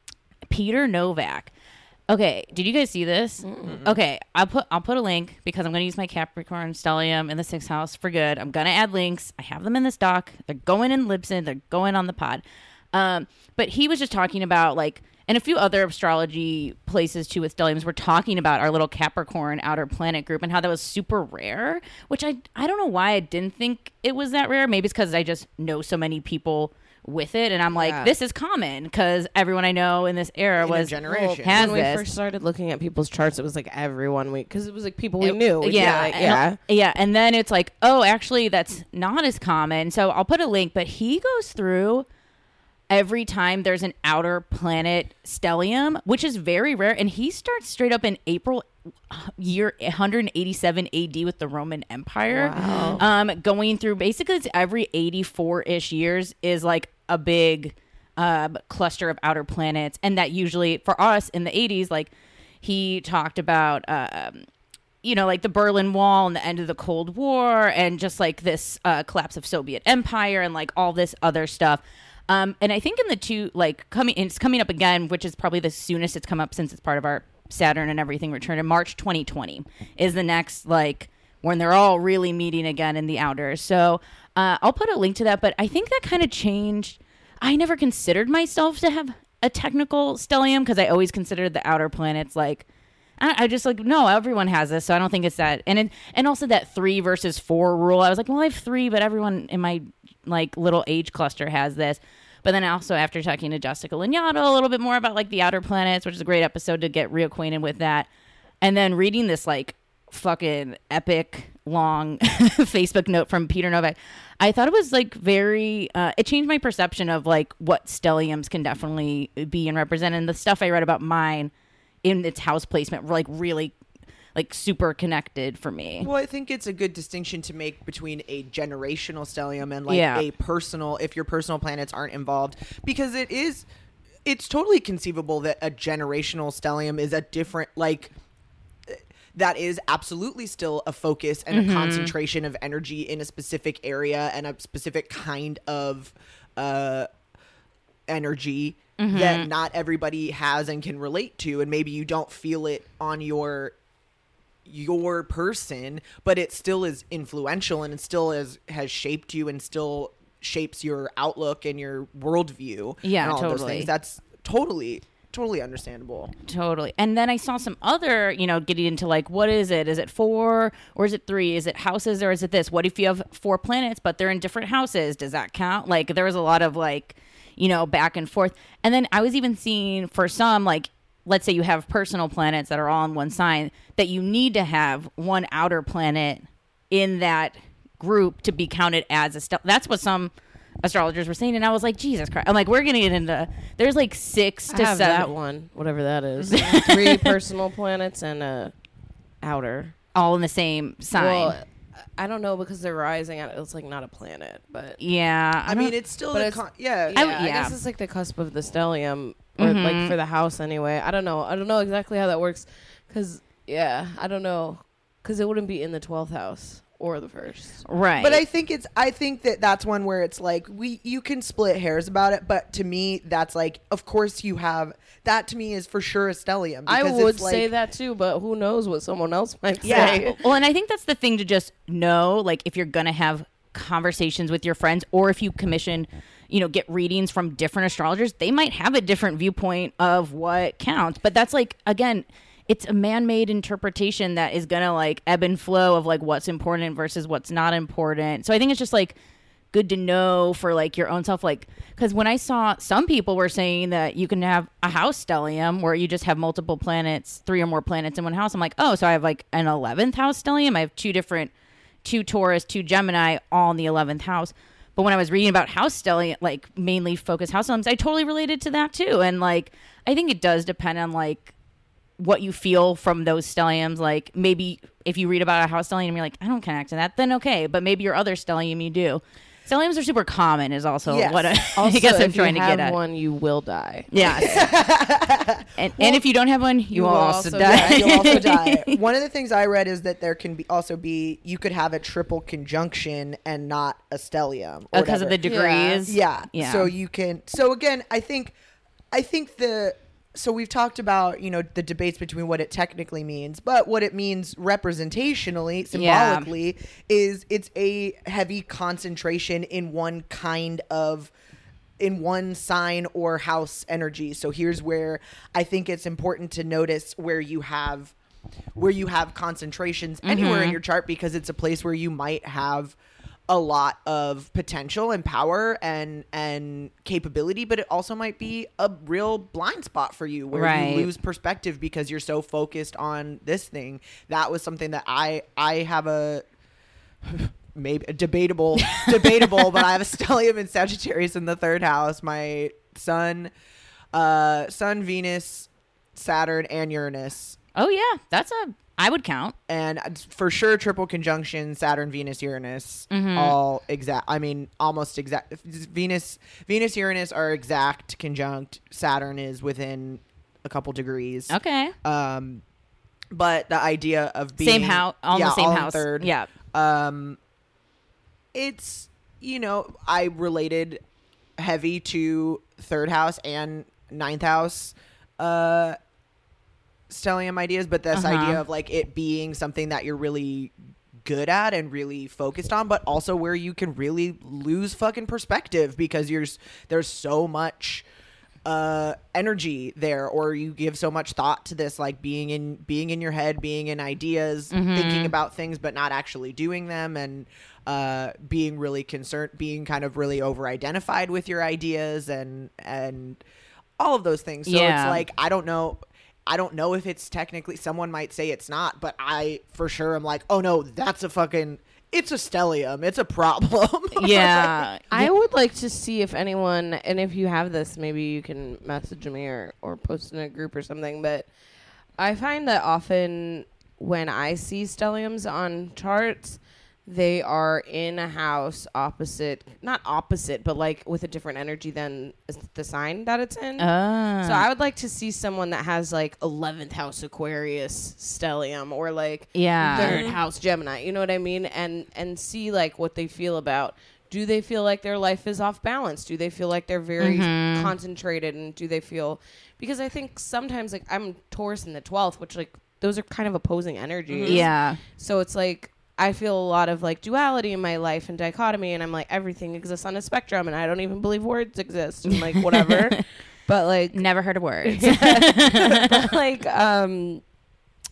[SPEAKER 2] Peter Novak. Okay, did you guys see this? Okay, I'll put I'll put a link because I'm going to use my Capricorn stellium in the sixth house for good. I'm going to add links. I have them in this doc. They're going in Libsyn. They're going on the pod. Um, but he was just talking about like, and a few other astrology places too with stelliums were talking about our little Capricorn outer planet group and how that was super rare. Which I I don't know why I didn't think it was that rare. Maybe it's because I just know so many people with it, and I'm like,
[SPEAKER 4] Yeah.
[SPEAKER 2] this is common because everyone I know in this era
[SPEAKER 1] In a
[SPEAKER 2] was
[SPEAKER 1] generation.
[SPEAKER 2] has
[SPEAKER 4] when we first started looking at people's charts, it was like everyone we because it was like people we
[SPEAKER 2] It-
[SPEAKER 4] knew. We'd
[SPEAKER 2] Yeah,
[SPEAKER 4] like,
[SPEAKER 2] and-
[SPEAKER 4] yeah.
[SPEAKER 2] yeah. And then it's like, oh, actually, that's not as common. So I'll put a link, but he goes through every time there's an outer planet stellium, which is very rare. And he starts straight up in April uh, year 187 AD with the Roman Empire.
[SPEAKER 4] Wow.
[SPEAKER 2] Um, going through basically it's every 84 ish years is like a big um, cluster of outer planets. And that usually for us in the 80s, like he talked about, um, you know, like the Berlin Wall and the end of the Cold War, and just like this uh, collapse of Soviet Empire and like all this other stuff. Um, and I think in the two, like coming, it's coming up again, which is probably the soonest it's come up since it's part of our Saturn and everything return in March 2020 is the next like when they're all really meeting again in the outer. So uh, I'll put a link to that, but I think that kind of changed. I never considered myself to have a technical stellium because I always considered the outer planets like I, just like no, everyone has this, so I don't think it's that. And it, and also that three versus four rule. I was like, well, I have three, but everyone in my like little age cluster has this. But then also after talking to Jessica Lanyadoo a little bit more about like the outer planets, which is a great episode to get reacquainted with that, and then reading this like fucking epic long Facebook note from Peter Novak, I thought it was like very. Uh, it changed my perception of like what stelliums can definitely be and represent, and the stuff I read about mine in its house placement were like really like super connected for me.
[SPEAKER 1] Well, I think it's a good distinction to make between a generational stellium and like
[SPEAKER 2] Yeah.
[SPEAKER 1] a personal if your personal planets aren't involved because it is it's totally conceivable that a generational stellium is a different like that is absolutely still a focus and
[SPEAKER 2] Mm-hmm.
[SPEAKER 1] a concentration of energy in a specific area and a specific kind of uh energy
[SPEAKER 2] Mm-hmm.
[SPEAKER 1] that not everybody has and can relate to and maybe you don't feel it on your your person but it still is influential and it still is has shaped you and still shapes your outlook and your worldview
[SPEAKER 2] Yeah,
[SPEAKER 1] and all those
[SPEAKER 2] totally.
[SPEAKER 1] things that's totally totally understandable
[SPEAKER 2] Totally. And then I saw some other, you know, getting into like, what is it? Is it four or is it three? Is it houses or is it this? What if you have four planets, but they're in different houses? Does that count? Like, there was a lot of like, you know, back and forth. And then I was even seeing for some, like, let's say you have personal planets that are all on one sign, that you need to have one outer planet in that group to be counted as a stel. That's what some astrologers were saying. And I was like, Jesus Christ. I'm like, we're going to get into, there's like six
[SPEAKER 4] I
[SPEAKER 2] to
[SPEAKER 4] have
[SPEAKER 2] seven.
[SPEAKER 4] that one, whatever that is. Three personal planets and a outer.
[SPEAKER 2] all in the same sign.
[SPEAKER 4] Well, I don't know because they're rising. at- It's like not a planet, but
[SPEAKER 2] yeah,
[SPEAKER 1] i, mean it's still
[SPEAKER 4] but
[SPEAKER 1] a
[SPEAKER 4] it's-
[SPEAKER 1] con- yeah
[SPEAKER 4] yeah,
[SPEAKER 2] I
[SPEAKER 4] I, guess it's like the cusp of the stellium, or
[SPEAKER 2] Mhm.
[SPEAKER 4] like for the house anyway. I don't know. I don't know exactly how that works, because yeah, I don't know, because it wouldn't be in the twelfth house or the first.
[SPEAKER 2] right.
[SPEAKER 1] But I think it's I think that that's one where it's like we you can split hairs about it, but to me that's like of course you have that to me is for sure a stellium.
[SPEAKER 4] I would
[SPEAKER 1] it's
[SPEAKER 4] say that too, but who knows what someone else might
[SPEAKER 1] Yeah.
[SPEAKER 4] say?
[SPEAKER 2] well, and I think that's the thing to just know, like if you're gonna have conversations with your friends, or if you commission, you know, get readings from different astrologers, they might have a different viewpoint of what counts. But that's like again. It's a man-made interpretation that is gonna like ebb and flow of like what's important versus what's not important. So I think it's just like good to know for like your own self like because when i saw some people were saying that you can have a house stellium where you just have multiple planets three or more planets in one house. I'm like oh so i have like an 11th house stellium? I have two different two taurus two gemini all in the 11th house. But when i was reading about house stellium like mainly focused house stelliums i totally related to that too. And like i think it does depend on like what you feel from those stelliums. Like maybe if you read about a house stellium and you're like, I don't connect to that, then okay. But maybe your other stellium you do. Stelliums are super common, is also
[SPEAKER 1] Yes.
[SPEAKER 2] what I,
[SPEAKER 4] Also,
[SPEAKER 2] I guess I'm trying to get at.
[SPEAKER 4] one, you will die.
[SPEAKER 2] Yes. and, and if you don't have one, you, will also, die.
[SPEAKER 1] You'll also die. One of the things I read is that there can be also be you could have a triple conjunction and not a stellium
[SPEAKER 2] because oh, of the degrees.
[SPEAKER 1] Yeah.
[SPEAKER 2] Yeah.
[SPEAKER 1] So you can. So again, I think, I think the. So we've talked about you know the debates between what it technically means, but what it means representationally,
[SPEAKER 2] Yeah.
[SPEAKER 1] symbolically, is it's a heavy concentration in one kind of. in one sign or house energy. So here's where I think it's important to notice where you have where you have concentrations anywhere in mm-hmm. your chart because it's a place where you might have a lot of potential and power and and capability but it also might be a real blind spot for you where
[SPEAKER 2] Right.
[SPEAKER 1] you lose perspective because you're so focused on this thing. That was something that i i have a maybe debatable debatable but i have a stellium in sagittarius in the third house. My sun uh sun venus saturn and uranus.
[SPEAKER 2] Oh yeah, that's a I would count.
[SPEAKER 1] and for sure triple conjunction saturn venus uranus
[SPEAKER 2] Mm-hmm.
[SPEAKER 1] all exact i mean almost exact venus venus uranus are exact conjunct saturn is within a couple degrees
[SPEAKER 2] Okay.
[SPEAKER 1] um but the idea of being
[SPEAKER 2] same house, on
[SPEAKER 1] yeah,
[SPEAKER 2] the same
[SPEAKER 1] all
[SPEAKER 2] house.
[SPEAKER 1] third
[SPEAKER 2] Yeah.
[SPEAKER 1] um it's you know i related heavy to third house and ninth house uh stellium ideas but this
[SPEAKER 2] Uh-huh.
[SPEAKER 1] idea of like it being something that you're really good at and really focused on but also where you can really lose fucking perspective because you're there's so much uh energy there or you give so much thought to this like being in being in your head being in ideas thinking about things but not actually doing them and uh being really concerned being kind of really over identified with your ideas and and all of those things so
[SPEAKER 2] Yeah.
[SPEAKER 1] it's like i don't know I don't know if it's technically someone might say it's not, but I for sure am like, oh no, that's a fucking it's a stellium. It's a problem.
[SPEAKER 2] Yeah.
[SPEAKER 4] I would like to see if anyone, and if you have this, maybe you can message me or, or post in a group or something. But I find that often when I see stelliums on charts, they are in a house opposite, not opposite, but like with a different energy than the sign that it's in.
[SPEAKER 2] Ah.
[SPEAKER 4] So I would like to see someone that has like 11th house Aquarius stellium or like
[SPEAKER 2] Yeah.
[SPEAKER 4] third house Gemini. You know what I mean? And and see like what they feel about. Do they feel like their life is off balance? Do they feel like they're very concentrated? And do they feel because I think sometimes like I'm Taurus in the 12th, which like those are kind of opposing energies.
[SPEAKER 2] yeah.
[SPEAKER 4] So it's like I feel a lot of like duality in my life and dichotomy, and I'm like everything exists on a spectrum, and I don't even believe words exist, and like whatever. but like,
[SPEAKER 2] Never heard of words.
[SPEAKER 4] but like, um,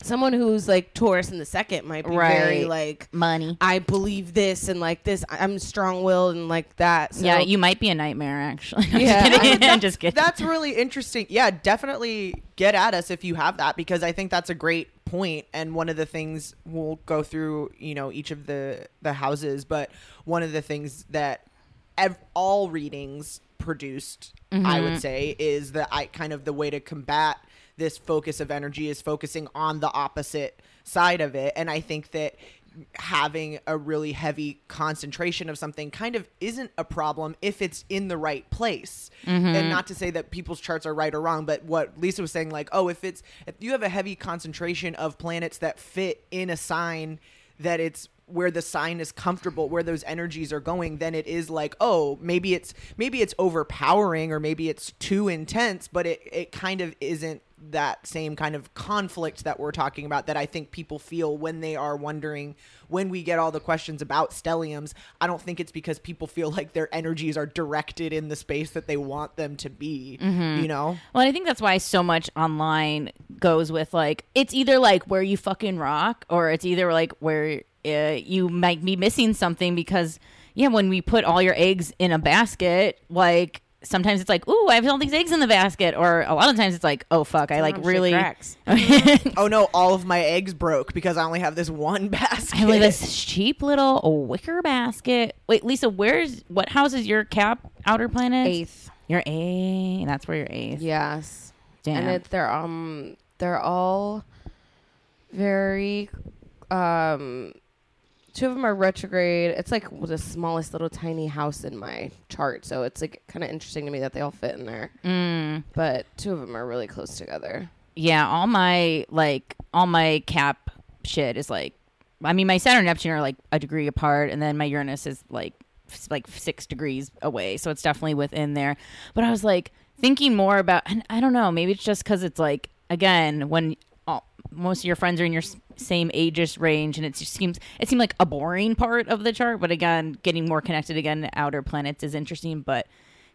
[SPEAKER 4] someone who's like Taurus in the second might be very like.
[SPEAKER 2] Money.
[SPEAKER 4] I believe this and like this. I- I'm strong-willed and like that. So
[SPEAKER 2] yeah, you might be a nightmare actually. I'm
[SPEAKER 4] Yeah.
[SPEAKER 2] just kidding.
[SPEAKER 1] That's-
[SPEAKER 2] I'm just kidding.
[SPEAKER 1] That's really interesting. Yeah, definitely get at us if you have that because I think that's a great point and one of the things we'll go through, you know, each of the the houses, but one of the things that ev- all readings produced, I would mm-hmm. say, is that I kind of the way to combat this focus of energy is focusing on the opposite side of it. And I think that having a really heavy concentration of something kind of isn't a problem if it's in the right place. And mm-hmm. not to say that people's charts are right or wrong, but what Lisa was saying, like, oh, if it's if you have a heavy concentration of planets that fit in a sign that it's where the sign is comfortable where those energies are going then it is like oh maybe it's maybe it's overpowering or maybe it's too intense but it, it kind of isn't that same kind of conflict that we're talking about that I think people feel when they are wondering when we get all the questions about stelliums. I don't think it's because people feel like their energies are directed in the space that they want them to be. You know?
[SPEAKER 2] Well, I think that's why so much online goes with like it's either like where you fucking rock or it's either like where uh, you might be missing something because yeah, when we put all your eggs in a basket, like sometimes it's like, ooh, I have all these eggs in the basket, or a lot of times it's like, oh fuck, I like
[SPEAKER 4] Sometimes shit
[SPEAKER 2] really.
[SPEAKER 1] Oh no, all of my eggs broke because I only have this one basket.
[SPEAKER 2] I have like this cheap little wicker basket. Wait, Lisa, where's what house is your cap outer planet?
[SPEAKER 4] Eighth.
[SPEAKER 2] Your A. That's where your A. is.
[SPEAKER 4] Yes.
[SPEAKER 2] Damn.
[SPEAKER 4] and it, they're um they're all very um two of them are retrograde it's like the smallest little tiny house in my chart so it's like kind of interesting to me that they all fit in there
[SPEAKER 2] Mm.
[SPEAKER 4] but two of them are really close together
[SPEAKER 2] yeah, all my like all my cap shit is like I mean my Saturn and Neptune are like a degree apart and then my Uranus is like f- like 6 degrees away. So it's definitely within there. But I was like thinking more about and I don't know, maybe it's just cuz it's like again when most of your friends are in your same ages range and it just seems it seemed like a boring part of the chart, but again, getting more connected again to outer planets is interesting, but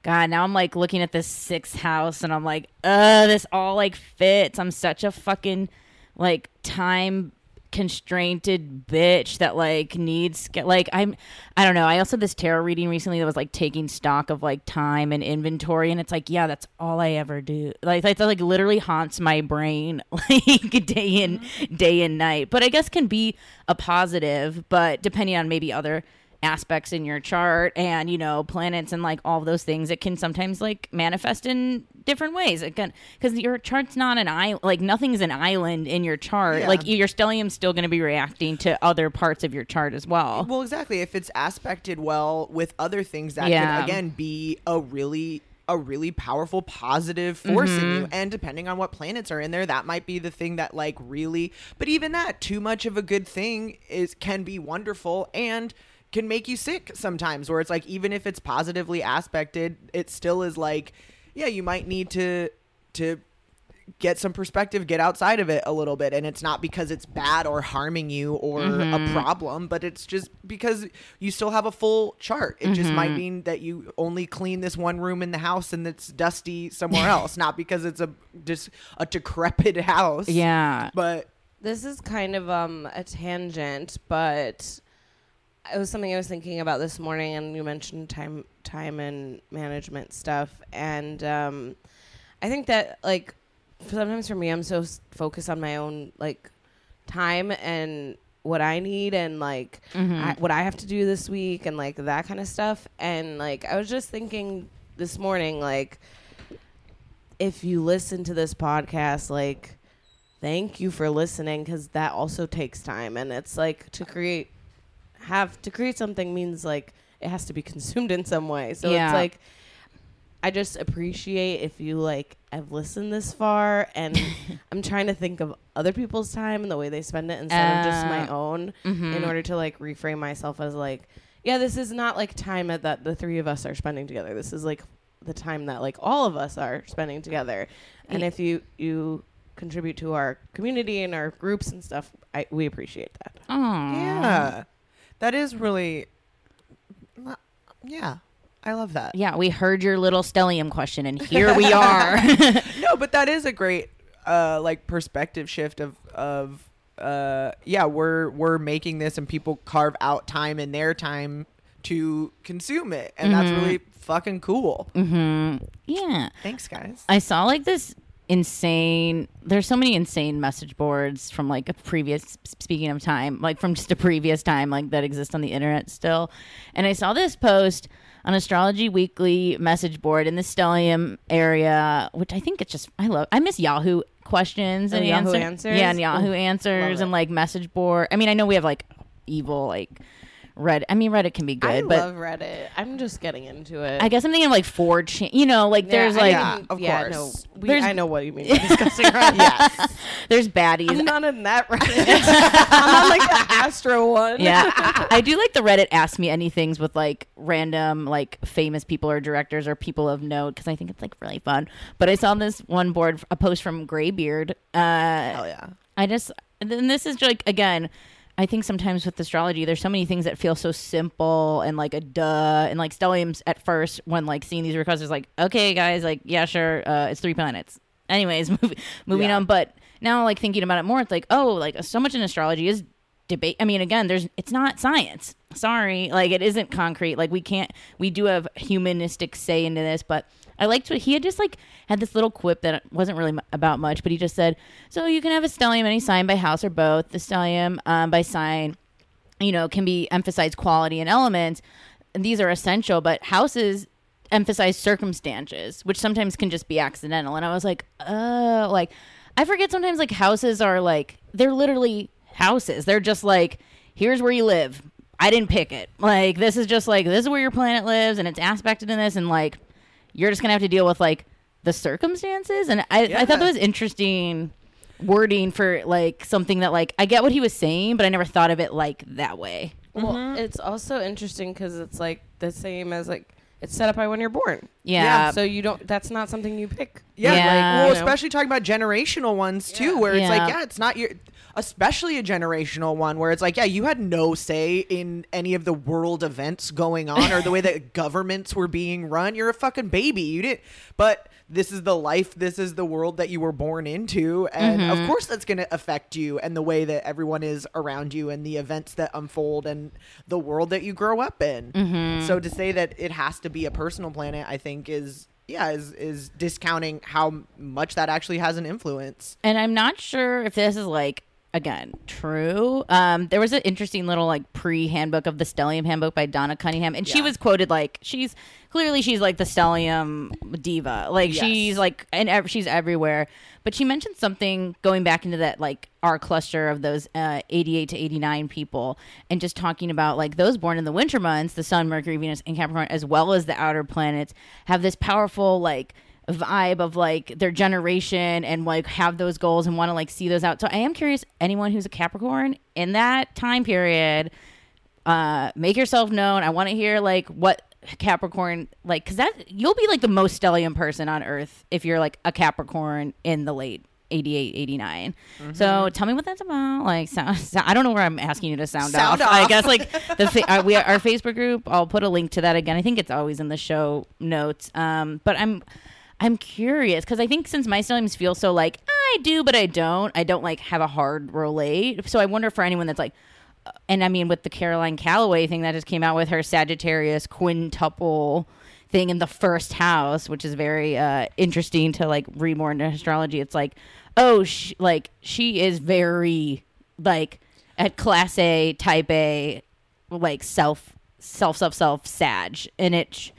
[SPEAKER 2] God, now I'm like looking at this sixth house and I'm like, uh, this all like fits. I'm such a fucking like time constrained bitch that like needs like I'm I don't know. I also had this tarot reading recently that was like taking stock of like time and inventory and it's like, yeah, that's all I ever do. Like that like literally haunts my brain like day in mm-hmm. day and night. But I guess can be a positive, but depending on maybe other aspects in your chart and you know planets and like all those things it can sometimes like manifest in different ways again because your chart's not an island like nothing's an island in your chart
[SPEAKER 1] Yeah.
[SPEAKER 2] like your stellium's still going to be reacting to other parts of your chart as well
[SPEAKER 1] Well, exactly. If it's aspected well with other things, that
[SPEAKER 2] Yeah.
[SPEAKER 1] can again be a really a really powerful positive force in
[SPEAKER 2] Mm-hmm.
[SPEAKER 1] you and depending on what planets are in there that might be the thing that like really but even that too much of a good thing is can be wonderful and can make you sick sometimes where it's like even if it's positively aspected it still is like yeah you might need to to get some perspective, get outside of it a little bit. And it's not because it's bad or harming you or a problem, but it's just because you still have a full chart. It just might mean that you only clean this one room in the house and it's dusty somewhere else, not because it's a just a decrepit house.
[SPEAKER 2] yeah
[SPEAKER 1] But
[SPEAKER 4] This is kind of um a tangent, but it was something I was thinking about this morning, and you mentioned time, time and management stuff, and um, I think that like sometimes for me, I'm so s- focused on my own like time and what I need and like I, what I have to do this week and like that kind of stuff, and like I was just thinking this morning, like if you listen to this podcast, like thank you for listening because that also takes time and it's like to create have to create something means like it has to be consumed in some way so
[SPEAKER 2] Yeah.
[SPEAKER 4] it's like i just appreciate if you like have listened this far and i'm trying to think of other people's time and the way they spend it instead of just my
[SPEAKER 2] Uh,
[SPEAKER 4] own
[SPEAKER 2] mm-hmm.
[SPEAKER 4] in order to like reframe myself as like yeah this is not like time that the three of us are spending together this is like the time that like all of us are spending together and if you you contribute to our community and our groups and stuff I, we appreciate that
[SPEAKER 2] Aw.
[SPEAKER 1] yeah, that is really, yeah, I love that.
[SPEAKER 2] yeah we heard your little stellium question and here we are
[SPEAKER 1] no, but that is a great uh like perspective shift of of uh yeah, we're we're making this and people carve out time in their time to consume it. And that's really fucking cool.
[SPEAKER 2] mm-hmm. yeah
[SPEAKER 1] Thanks guys.
[SPEAKER 2] I saw like this insane there's so many insane message boards from like a previous speaking of time like from just a previous time like that exist on the internet still and i saw this post on astrology weekly message board in the stellium area which i think it's just i love i miss yahoo questions
[SPEAKER 4] Oh,
[SPEAKER 2] and
[SPEAKER 4] Yahoo
[SPEAKER 2] answer-
[SPEAKER 4] Answers?
[SPEAKER 2] yeah and yahoo
[SPEAKER 4] Ooh,
[SPEAKER 2] answers and like message board i mean i know we have like evil like reddit i mean reddit can be good but
[SPEAKER 4] i
[SPEAKER 2] but
[SPEAKER 4] love reddit i'm just getting into it
[SPEAKER 2] i guess i'm thinking of like 4chan you know like there's like
[SPEAKER 1] Yeah, of
[SPEAKER 4] yeah,
[SPEAKER 1] course.
[SPEAKER 4] no, we,
[SPEAKER 2] There's-
[SPEAKER 4] I know what you mean by discussing Reddit.
[SPEAKER 1] yes.
[SPEAKER 2] there's baddies
[SPEAKER 4] I'm not in that Reddit. I'm on like the Astro one.
[SPEAKER 2] yeah i do like the reddit ask me anythings with like random like famous people or directors or people of note because i think it's like really fun but i saw this one board a post from graybeard uh
[SPEAKER 1] Hell yeah.
[SPEAKER 2] i just and then this is like again I think sometimes with astrology, there's so many things that feel so simple and like a duh. And like stelliums at first, when like seeing these requests, is like, okay, guys, like, yeah, sure, uh, it's three planets. Anyways, moving, moving
[SPEAKER 1] Yeah.
[SPEAKER 2] on. But now, like thinking about it more, it's like, oh, like so much in astrology is debate. I mean, again, there's it's not science. Sorry, like it isn't concrete. Like we can't. We do have humanistic say into this, but I liked what he had just like had this little quip that wasn't really m- about much, but he just said, so you can have a stellium any sign by house or both. The stellium um, by sign, you know, can be emphasized quality and elements. And these are essential, but houses emphasize circumstances, which sometimes can just be accidental. And I was like, oh, like I forget sometimes like houses are like they're literally houses. They're just like here's where you live. I didn't pick it. Like this is just like this is where your planet lives, and it's aspected in this, and like you're just gonna have to deal with like the circumstances. And I, I thought that was interesting wording for like something that like I get what he was saying, but I never thought of it like that way.
[SPEAKER 4] Well, mm-hmm. it's also interesting because it's like the same as like it's set up by when you're born.
[SPEAKER 2] Yeah.
[SPEAKER 4] So you don't. That's not something you pick.
[SPEAKER 1] Yeah,
[SPEAKER 2] Yeah.
[SPEAKER 1] like well, especially talking about generational ones too,
[SPEAKER 4] Yeah.
[SPEAKER 1] where it's like,
[SPEAKER 2] Yeah.
[SPEAKER 1] yeah, it's not your, especially a generational one where it's like, yeah, you had no say in any of the world events going on or the way that governments were being run. You're a fucking baby. You didn't, but this is the life, this is the world that you were born into, and
[SPEAKER 2] Mm-hmm.
[SPEAKER 1] of course that's going to affect you and the way that everyone is around you and the events that unfold and the world that you grow up in.
[SPEAKER 2] Mm-hmm.
[SPEAKER 1] So to say that it has to be a personal planet, I think is yeah is is discounting how much that actually has an influence.
[SPEAKER 2] and I'm not sure if this is like again true. Um, there was an interesting little like pre handbook of the Stellium handbook by Donna Cunningham, and she was quoted like she's clearly she's like the Stellium diva, like
[SPEAKER 1] Yes.
[SPEAKER 2] she's like and ev- she's everywhere. But she mentioned something going back into that like our cluster of those uh, 88 to 89 people, and just talking about like those born in the winter months, the Sun, Mercury, Venus, and Capricorn, as well as the outer planets, have this powerful like vibe of like their generation and like have those goals and want to like see those out. So I am curious anyone who's a Capricorn in that time period uh make yourself known. I want to hear like what Capricorn like cuz that you'll be like the most stellium person on earth if you're like a Capricorn in the late 88 89 so tell me what that's about like sound, so, i don't know where i'm asking you to sound,
[SPEAKER 1] Sound
[SPEAKER 2] off. i guess like the fa- uh, we our facebook group i'll put a link to that again i think it's always in the show notes um but i'm i'm curious because i think since my stelliums feel so like i do but i don't i don't like have a hard relate so i wonder for anyone that's like uh, and i mean with the caroline calloway thing that just came out with her sagittarius quintuple thing in the first house, which is very uh, interesting to like read more into astrology. It's like, oh, sh- like she is very like at class A, type A, like self, self, self, self, Sag, and it.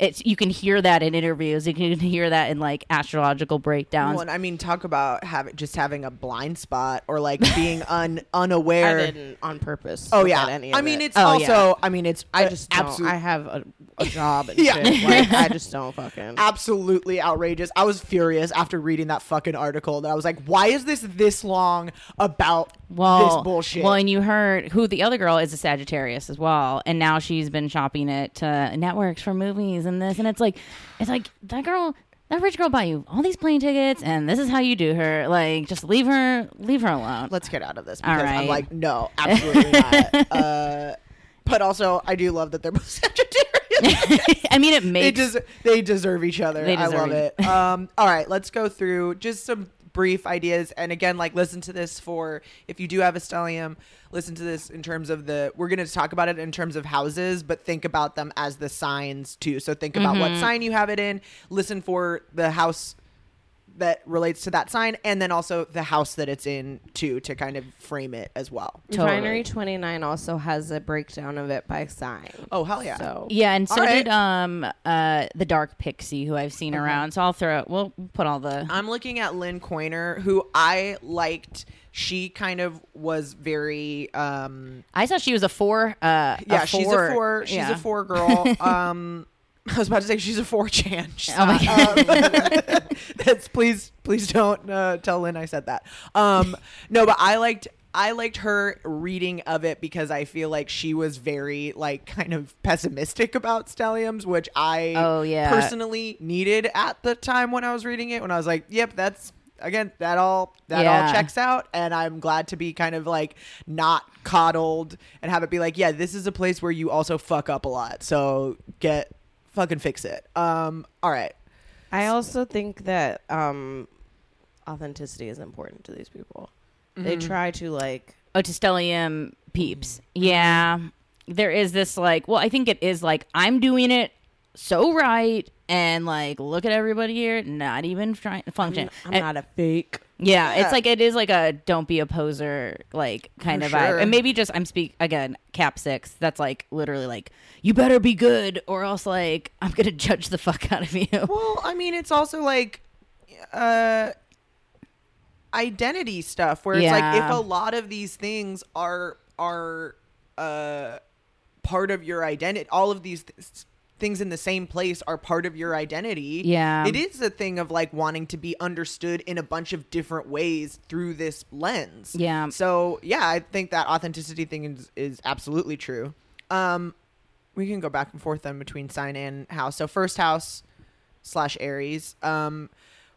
[SPEAKER 2] It's you can hear that in interviews. You can hear that in like astrological breakdowns.
[SPEAKER 1] Well, and I mean, talk about having just having a blind spot or like being un unaware.
[SPEAKER 4] I
[SPEAKER 1] unaware.
[SPEAKER 4] didn't on purpose.
[SPEAKER 1] Oh yeah,
[SPEAKER 4] any of
[SPEAKER 1] I mean
[SPEAKER 4] it.
[SPEAKER 1] it's
[SPEAKER 2] Oh,
[SPEAKER 1] also.
[SPEAKER 2] yeah.
[SPEAKER 1] I mean it's.
[SPEAKER 4] I
[SPEAKER 1] uh,
[SPEAKER 4] just don't. I have a, a job and
[SPEAKER 1] Yeah.
[SPEAKER 4] shit. Like, I just don't fucking.
[SPEAKER 1] absolutely outrageous. I was furious after reading that fucking article. That I was like, why is this this long about
[SPEAKER 2] well,
[SPEAKER 1] this bullshit?
[SPEAKER 2] Well, and you heard who the other girl is a Sagittarius as well, and now she's been shopping it to networks for movies and this, and it's like, it's like that girl, that rich girl bought you all these plane tickets, and this is how you do her. Like, just leave her, leave her alone.
[SPEAKER 1] Let's get out of this
[SPEAKER 2] All
[SPEAKER 1] because I'm like, no, absolutely not. Uh, but also, I do love that they're both Sagittarius.
[SPEAKER 2] I mean, it
[SPEAKER 1] they
[SPEAKER 2] makes
[SPEAKER 1] des- they deserve each other.
[SPEAKER 2] They
[SPEAKER 1] I love
[SPEAKER 2] each-
[SPEAKER 1] it. Um, all right, let's go through just some brief ideas. And again, like listen to this for if you do have a stellium, listen to this in terms of the. We're going to talk about it in terms of houses, but think about them as the signs too. So think about what
[SPEAKER 2] Mm-hmm.
[SPEAKER 1] sign you have it in. Listen for the house that relates to that sign, and then also the house that it's in too to kind of frame it as well.
[SPEAKER 4] Refinery 29 also has a breakdown of it by sign.
[SPEAKER 1] Oh hell yeah!
[SPEAKER 4] So
[SPEAKER 2] yeah, and so
[SPEAKER 1] All right.
[SPEAKER 2] did um uh the Dark Pixie who I've seen around. So I'll throw we'll put all the
[SPEAKER 1] I'm looking at Lynn Koiner, who I liked. She kind of was very, um,
[SPEAKER 2] I saw she was a four. Uh,
[SPEAKER 1] yeah,
[SPEAKER 2] a
[SPEAKER 1] she's a four. She's
[SPEAKER 2] yeah.
[SPEAKER 1] a four girl. um, I was about to say she's a four chan. She's
[SPEAKER 2] Oh my
[SPEAKER 1] not. Um, that's please, please don't uh, tell Lynn I said that. Um, no, but I liked. I liked her reading of it because I feel like she was very like kind of pessimistic about stelliums, which I
[SPEAKER 2] Oh, yeah.
[SPEAKER 1] personally needed at the time when I was reading it. When I was like, "Yep, that's again that all that
[SPEAKER 2] Yeah.
[SPEAKER 1] all checks out," and I'm glad to be kind of like not coddled and have it be like, "Yeah, this is a place where you also fuck up a lot, so get fucking fix it." Um, all right,
[SPEAKER 4] I also think that um, authenticity is important to these people. They
[SPEAKER 1] Mm-hmm.
[SPEAKER 4] try to like
[SPEAKER 2] Oh, to Stellium peeps. Yeah. There is this like, well, I think it is like I'm doing it so right and like look at everybody here not even trying to function.
[SPEAKER 4] I'm
[SPEAKER 2] And-
[SPEAKER 4] not a fake.
[SPEAKER 2] yeah,
[SPEAKER 1] Yeah.
[SPEAKER 2] it's like it is like a don't be a poser like kind
[SPEAKER 1] For
[SPEAKER 2] of vibe.
[SPEAKER 1] sure.
[SPEAKER 2] And maybe just I'm speak again, cap 6. That's like literally like you better be good or else like I'm to judge the fuck out of you.
[SPEAKER 1] Well, I mean, it's also like uh identity stuff where it's like if a lot of these things are are uh part of your identity, all of these th- things in the same place are part of your identity.
[SPEAKER 2] Yeah.
[SPEAKER 1] It is a thing of like wanting to be understood in a bunch of different ways through this lens.
[SPEAKER 2] Yeah.
[SPEAKER 1] So, yeah, I think that authenticity thing is, is absolutely true. Um we can go back and forth then between sign and house. So first house slash Aries. Um,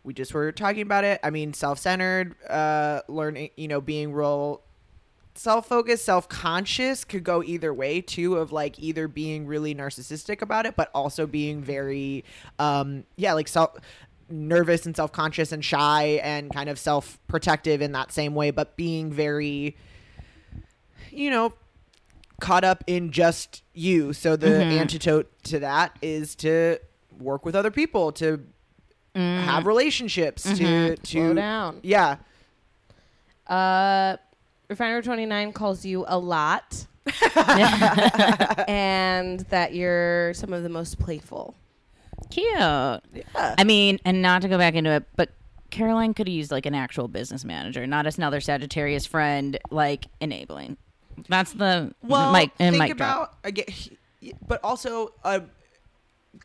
[SPEAKER 1] we just were talking about it. I mean, self-centered, uh, learning, you know, being real self-focused, self-conscious could go either way too. Of like either being really narcissistic about it, but also being very, um, yeah, like self nervous and self-conscious and shy and kind of self-protective in that same way, but being very, you know, caught up in just you. So the
[SPEAKER 2] Mhm.
[SPEAKER 1] antidote to that is to work with other people, to
[SPEAKER 2] Mm.
[SPEAKER 1] have relationships, to
[SPEAKER 2] Mhm.
[SPEAKER 1] to
[SPEAKER 4] Slow down.
[SPEAKER 1] yeah.
[SPEAKER 4] Uh, Refinery 29 calls you a lot and that you're some of the most playful.
[SPEAKER 2] Cute.
[SPEAKER 1] Yeah.
[SPEAKER 2] I mean, and not to go back into it, but Caroline could have used like an actual business manager, not as another Sagittarius friend, like enabling. That's the
[SPEAKER 1] Well,
[SPEAKER 2] mic and
[SPEAKER 1] think
[SPEAKER 2] mic drop.
[SPEAKER 1] about again, but also uh,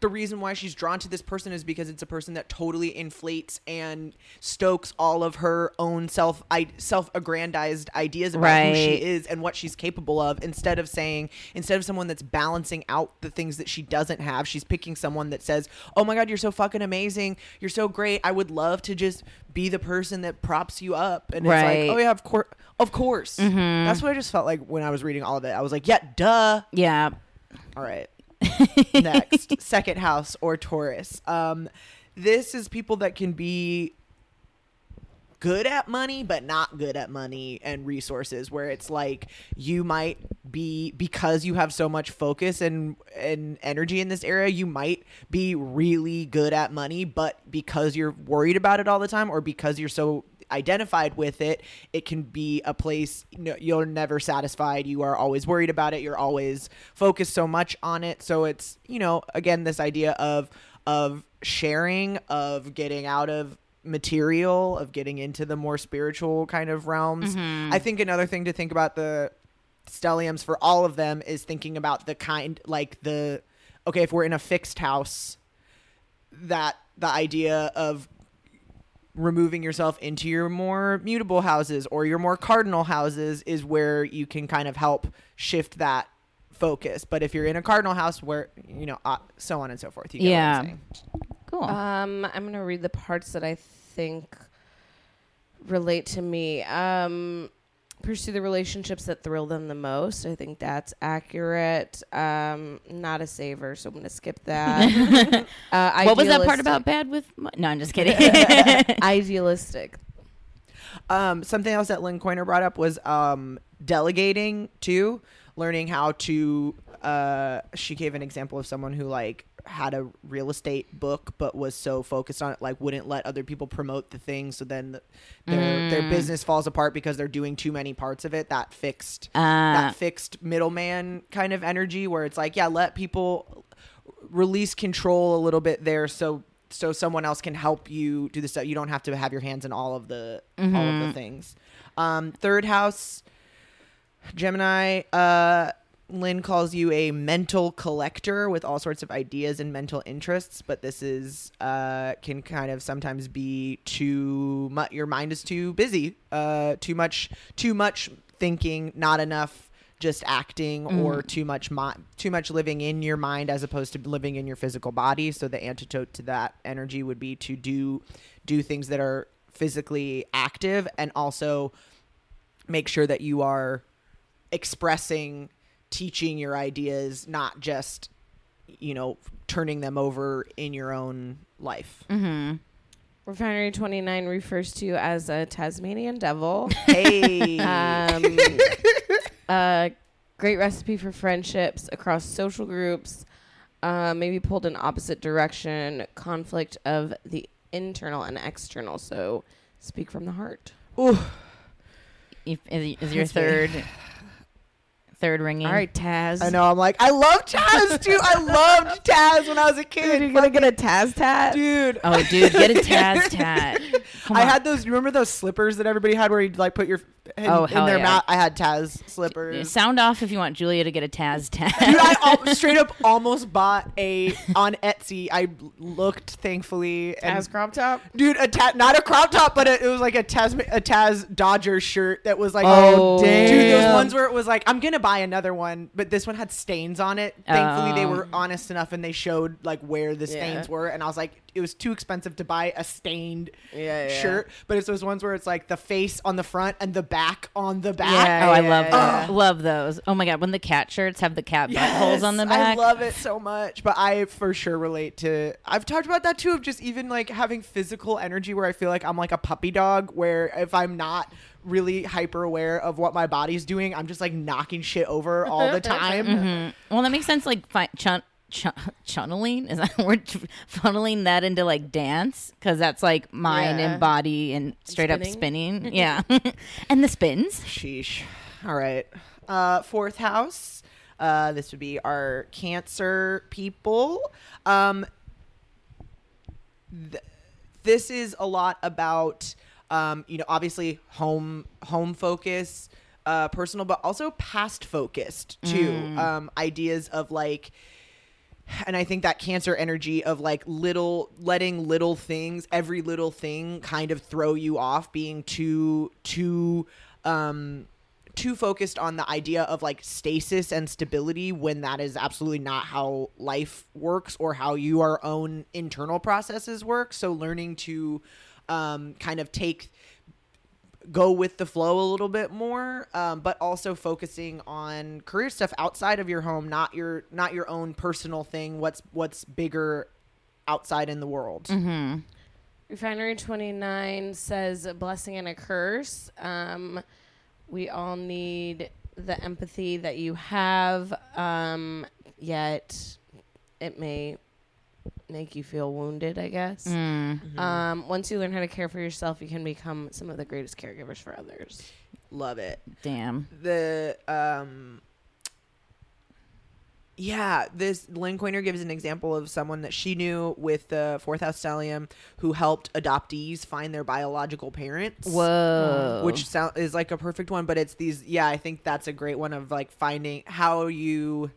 [SPEAKER 1] the reason why she's drawn to this person is because it's a person that totally inflates and stokes all of her own self I, self-aggrandized ideas about who she is and what she's capable of instead of saying instead of someone that's balancing out the things that she doesn't have she's picking someone that says oh my god you're so fucking amazing. You're so great. I would love to just be the person that props you up. And
[SPEAKER 2] Right.
[SPEAKER 1] it's like oh yeah of course of course. Mm-hmm. That's what i just felt like when i was reading all of it. I was like yeah duh.
[SPEAKER 2] Yeah.
[SPEAKER 1] all right. Next, second house or Taurus. Um, this is people that can be good at money, but not good at money and resources. Where it's like you might be because you have so much focus and and energy in this area, you might be really good at money, but because you're worried about it all the time, or because you're so identified with it, it can be a place you know, you're never satisfied. You are always worried about it. You're always focused so much on it. So it's you know again this idea of of sharing, of getting out of material, of getting into the more spiritual kind of realms. Mm-hmm. I think another thing to think about the stelliums for all of them is thinking about the kind like the okay if we're in a fixed house that the idea of removing yourself into your more mutable houses or your more cardinal houses is where you can kind of help shift that focus but if you're in a cardinal house where you know uh, so on and so forth you get
[SPEAKER 2] Yeah.
[SPEAKER 1] what I'm saying.
[SPEAKER 2] Cool.
[SPEAKER 4] Um, I'm gonna read the parts that I think relate to me. Um, pursue the relationships that thrill them the most. I think that's accurate. Um, not a saver, so I'm gonna skip that. uh,
[SPEAKER 2] what was that part about bad with? mo- No, I'm just kidding.
[SPEAKER 4] Idealistic.
[SPEAKER 1] Um, something else that Lynn Koiner brought up was um, delegating too, learning how to. Uh, she gave an example of someone who like had a real estate book, but was so focused on it, like wouldn't let other people promote the thing. So then the, their their
[SPEAKER 2] Mm.
[SPEAKER 1] business falls apart because they're doing too many parts of it. That fixed
[SPEAKER 2] Uh,
[SPEAKER 1] that fixed middleman kind of energy, where it's like, yeah, let people release control a little bit there, so so someone else can help you do the stuff. You don't have to have your hands in all of the all of
[SPEAKER 2] Mm-hmm.
[SPEAKER 1] the things. Um, third house, Gemini. Uh, Lynn calls you a mental collector with all sorts of ideas and mental interests, but this is uh, can kind of sometimes be too much. Your mind is too busy. Uh, too much. Too much thinking. Not enough just acting or too much mi- too much living in your mind as opposed to living in your physical body so the antidote to that energy would be to do do things that are physically active and also make sure that you are expressing teaching your ideas not just you know turning them over in your own life
[SPEAKER 2] mm-hmm.
[SPEAKER 4] Refinery 29 refers to you as a Tasmanian devil.
[SPEAKER 1] hey
[SPEAKER 4] um, a great recipe for friendships across social groups. Uh, maybe pulled in opposite direction. Conflict of the internal and external. So speak from the heart.
[SPEAKER 1] Ooh.
[SPEAKER 2] If, is, is your
[SPEAKER 1] That's
[SPEAKER 2] third third ringing?
[SPEAKER 4] All right, Taz.
[SPEAKER 1] I know. I'm like, I love Taz too. I loved Taz when I was a kid.
[SPEAKER 4] Dude, you're gonna get a Taz tat.
[SPEAKER 1] dude.
[SPEAKER 2] Oh, dude, get a Taz tat.
[SPEAKER 1] I had those. You remember those slippers that everybody had, where you'd like put your in,
[SPEAKER 2] Oh,
[SPEAKER 1] in
[SPEAKER 2] hell
[SPEAKER 1] their
[SPEAKER 2] yeah.
[SPEAKER 1] mouth. I had Taz slippers.
[SPEAKER 2] Sound off if you want Julia to get a Taz tag.
[SPEAKER 1] Dude, I al- straight up almost bought a on Etsy. I looked thankfully and
[SPEAKER 4] As crop top.
[SPEAKER 1] dude a ta- not a crop top, but a, it was like a Taz a Taz Dodgers shirt that was like
[SPEAKER 2] Oh,
[SPEAKER 1] dude those ones where it was like I'm gonna buy another one, but this one had stains on it. Thankfully they
[SPEAKER 2] Oh.
[SPEAKER 1] were honest enough and they showed like where the
[SPEAKER 4] Yeah.
[SPEAKER 1] stains were, and I was like it was too expensive to buy a stained
[SPEAKER 4] Yeah, yeah.
[SPEAKER 1] shirt, but it's those ones where it's like the face on the front and the back on the back.
[SPEAKER 4] Yeah.
[SPEAKER 2] Oh, I love
[SPEAKER 4] yeah.
[SPEAKER 2] those. Love those. Oh my god, when the cat shirts have the cat buttholes on the back.
[SPEAKER 1] I love it so much, but I for sure relate to. I've talked about that too of just even like having physical energy where I feel like I'm like a puppy dog where if I'm not really hyper aware of what my body's doing, I'm just like knocking shit over all the time.
[SPEAKER 2] Mhm. Well, that makes sense. Like fi- chun- chun- channeling is that word? Funneling that into like dance because that's like mind
[SPEAKER 4] Yeah.
[SPEAKER 2] and body and straight up
[SPEAKER 4] Spinning.
[SPEAKER 2] spinning. yeah, and the spins.
[SPEAKER 1] Sheesh. All right. Uh, fourth house. Uh, this would be our Cancer people. Um, th- this is a lot about, um, you know, obviously home home focus, uh, personal, but also past focused too. Um, ideas of like and I think that cancer energy of like little letting little things, every little thing kind of throw you off being too too um too focused on the idea of like stasis and stability when that is absolutely not how life works or how your own internal processes work. So learning to um kind of take go with the flow a little bit more um, but also focusing on career stuff outside of your home not your not your own personal thing what's what's bigger outside in the world
[SPEAKER 2] Mm-hmm.
[SPEAKER 4] Refinery 29 says a blessing and a curse. Um, we all need the empathy that you have, um, yet it may make you feel wounded, I guess.
[SPEAKER 2] Mm.
[SPEAKER 4] Um, once you learn how to care for yourself, you can become some of the greatest caregivers for others.
[SPEAKER 1] love it
[SPEAKER 2] Damn.
[SPEAKER 1] the um yeah this lynn Koiner gives an example of someone that she knew with the fourth house stellium who helped adoptees find their biological parents
[SPEAKER 2] Whoa.
[SPEAKER 1] which sound is like a perfect one but it's these yeah i think that's a great one of like finding how you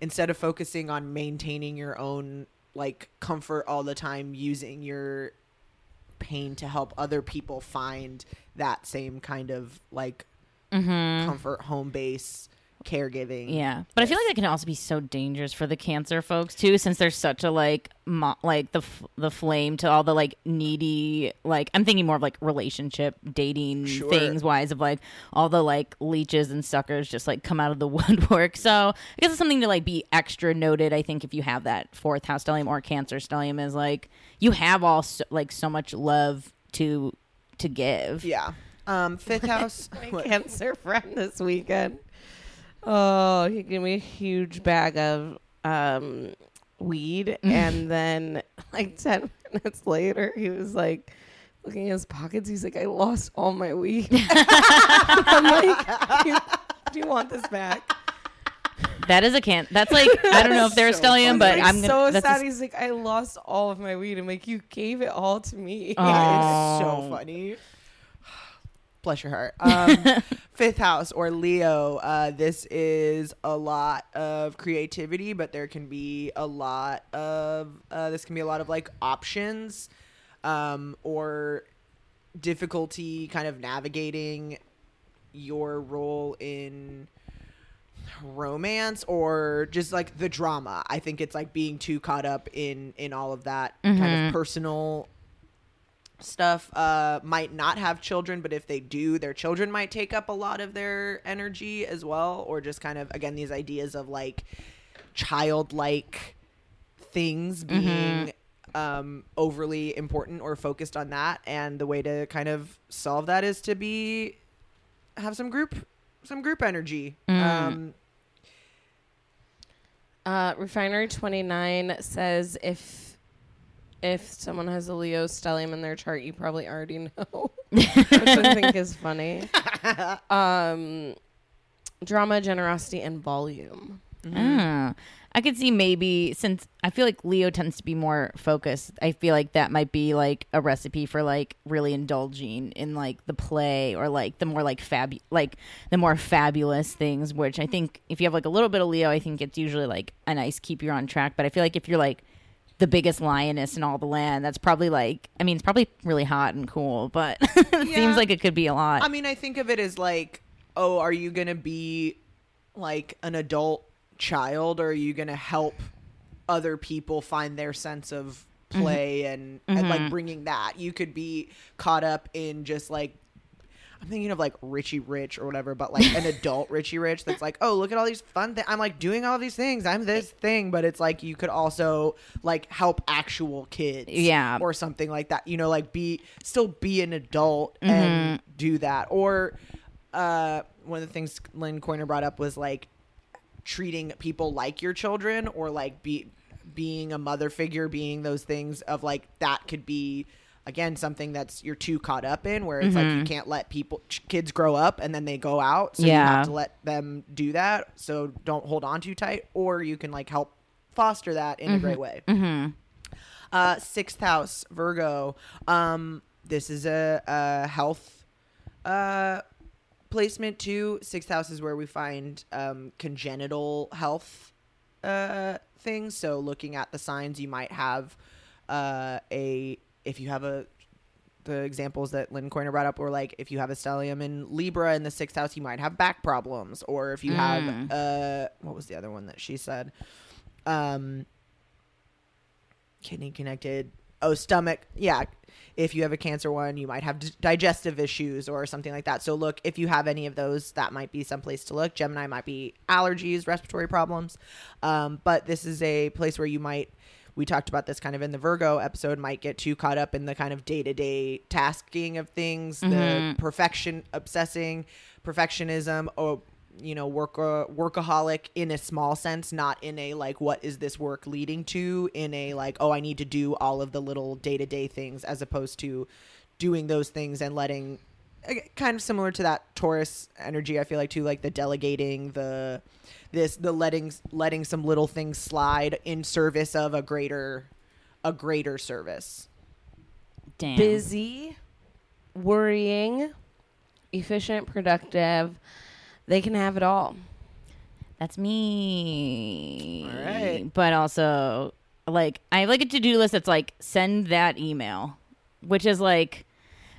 [SPEAKER 1] instead of focusing on maintaining your own like comfort all the time using your pain to help other people find that same kind of like
[SPEAKER 2] Mm-hmm.
[SPEAKER 1] comfort home base caregiving
[SPEAKER 2] Yeah, but I feel like it can also be so dangerous for the cancer folks too, since there's such a like, mo- like the f- the flame to all the like needy, like I'm thinking more of like relationship dating
[SPEAKER 1] Sure.
[SPEAKER 2] things wise of like all the like leeches and suckers just like come out of the woodwork. So I guess it's something to like be extra noted. I think if you have that fourth house stellium or cancer stellium is like you have all so, like so much love to to give.
[SPEAKER 1] yeah um fifth house
[SPEAKER 4] My cancer friend this weekend. Oh, he gave me a huge bag of um, weed, and then like ten minutes later, he was like looking in his pockets. He's like, "I lost all my weed." I'm like, "Do you- "Do you want this back?"
[SPEAKER 2] That is a can. That's like I don't know if they're a
[SPEAKER 1] funny.
[SPEAKER 2] but I'm gonna.
[SPEAKER 4] so
[SPEAKER 2] that's
[SPEAKER 4] sad. He's like, "I lost all of my weed." I'm like, "You gave it all to me."
[SPEAKER 2] Oh.
[SPEAKER 1] That is so funny bless your heart um fifth house or leo uh this is a lot of creativity but there can be a lot of uh this can be a lot of like options um or difficulty kind of navigating your role in romance or just like the drama i think it's like being too caught up in in all of that kind
[SPEAKER 2] Mhm.
[SPEAKER 1] of personal stuff uh might not have children but if they do their children might take up a lot of their energy as well or just kind of again these ideas of like childlike things being um overly important or focused on that. And the way to kind of solve that is to be have some group some group energy.
[SPEAKER 2] Mm.
[SPEAKER 1] um
[SPEAKER 4] Uh, Refinery 29 says if if someone has a Leo stellium in their chart, you probably already know, which I think is funny. Um, drama, generosity, and volume.
[SPEAKER 2] Ah. I could see maybe since I feel like Leo tends to be more focused. I feel like that might be like a recipe for like really indulging in like the play or like the more like fab like the more fabulous things. Which I think if you have like a little bit of Leo, I think it's usually like a nice keep you on track. But I feel like if you're like the biggest lioness in all the land, that's probably like I mean it's probably really hot and cool, but it
[SPEAKER 1] Yeah.
[SPEAKER 2] seems like it could be a lot.
[SPEAKER 1] I mean, I think of it as like, oh, are you gonna be like an adult child, or are you gonna help other people find their sense of mm-hmm. play and and like mm-hmm. bringing that? You could be caught up in just like. I'm thinking of like Richie Rich or whatever, but like an adult Richie Rich that's like, oh, look at all these fun things. I'm like doing all these things. I'm this thing, but it's like you could also like help actual kids,
[SPEAKER 2] Yeah.
[SPEAKER 1] or something like that. You know, like be still be an adult and do that. Or uh, one of the things Lynn Koiner brought up was like treating people like your children, or like be being a mother figure, being those things of like that could be again something that's you're too caught up in where it's like you can't let people kids grow up and then they go out. So you have to let them do that. So don't hold on too tight or you can like help foster that in a great way. Uh sixth house virgo. Um this is a, a health uh placement too. Sixth house is where we find um congenital health uh things. So looking at the signs you might have uh a if you have a the examples that Lynn Koiner brought up were like if you have a stellium in Libra in the sixth house, you might have back problems, or if you have uh what was the other one that she said, um, kidney connected, oh stomach, yeah. If you have a cancer one, you might have d- digestive issues or something like that. So look, if you have any of those, that might be some place to look. Gemini might be allergies, respiratory problems, um, but this is a place where you might we talked about this kind of in the Virgo episode, might get too caught up in the kind of day to day tasking of things, the mm-hmm. perfection obsessing, perfectionism, or you know, work uh, workaholic in a small sense, not in a like what is this work leading to, in a like oh I need to do all of the little day to day things, as opposed to doing those things and letting uh, kind of similar to that Taurus energy. I feel like too, like the delegating, the this, the letting letting some little things slide in service of a greater a greater service.
[SPEAKER 2] Damn.
[SPEAKER 4] busy, worrying, efficient, productive. They can have it all.
[SPEAKER 2] That's me.
[SPEAKER 1] All right.
[SPEAKER 2] But also, like, I have like a to do list that's like, send that email, which is like,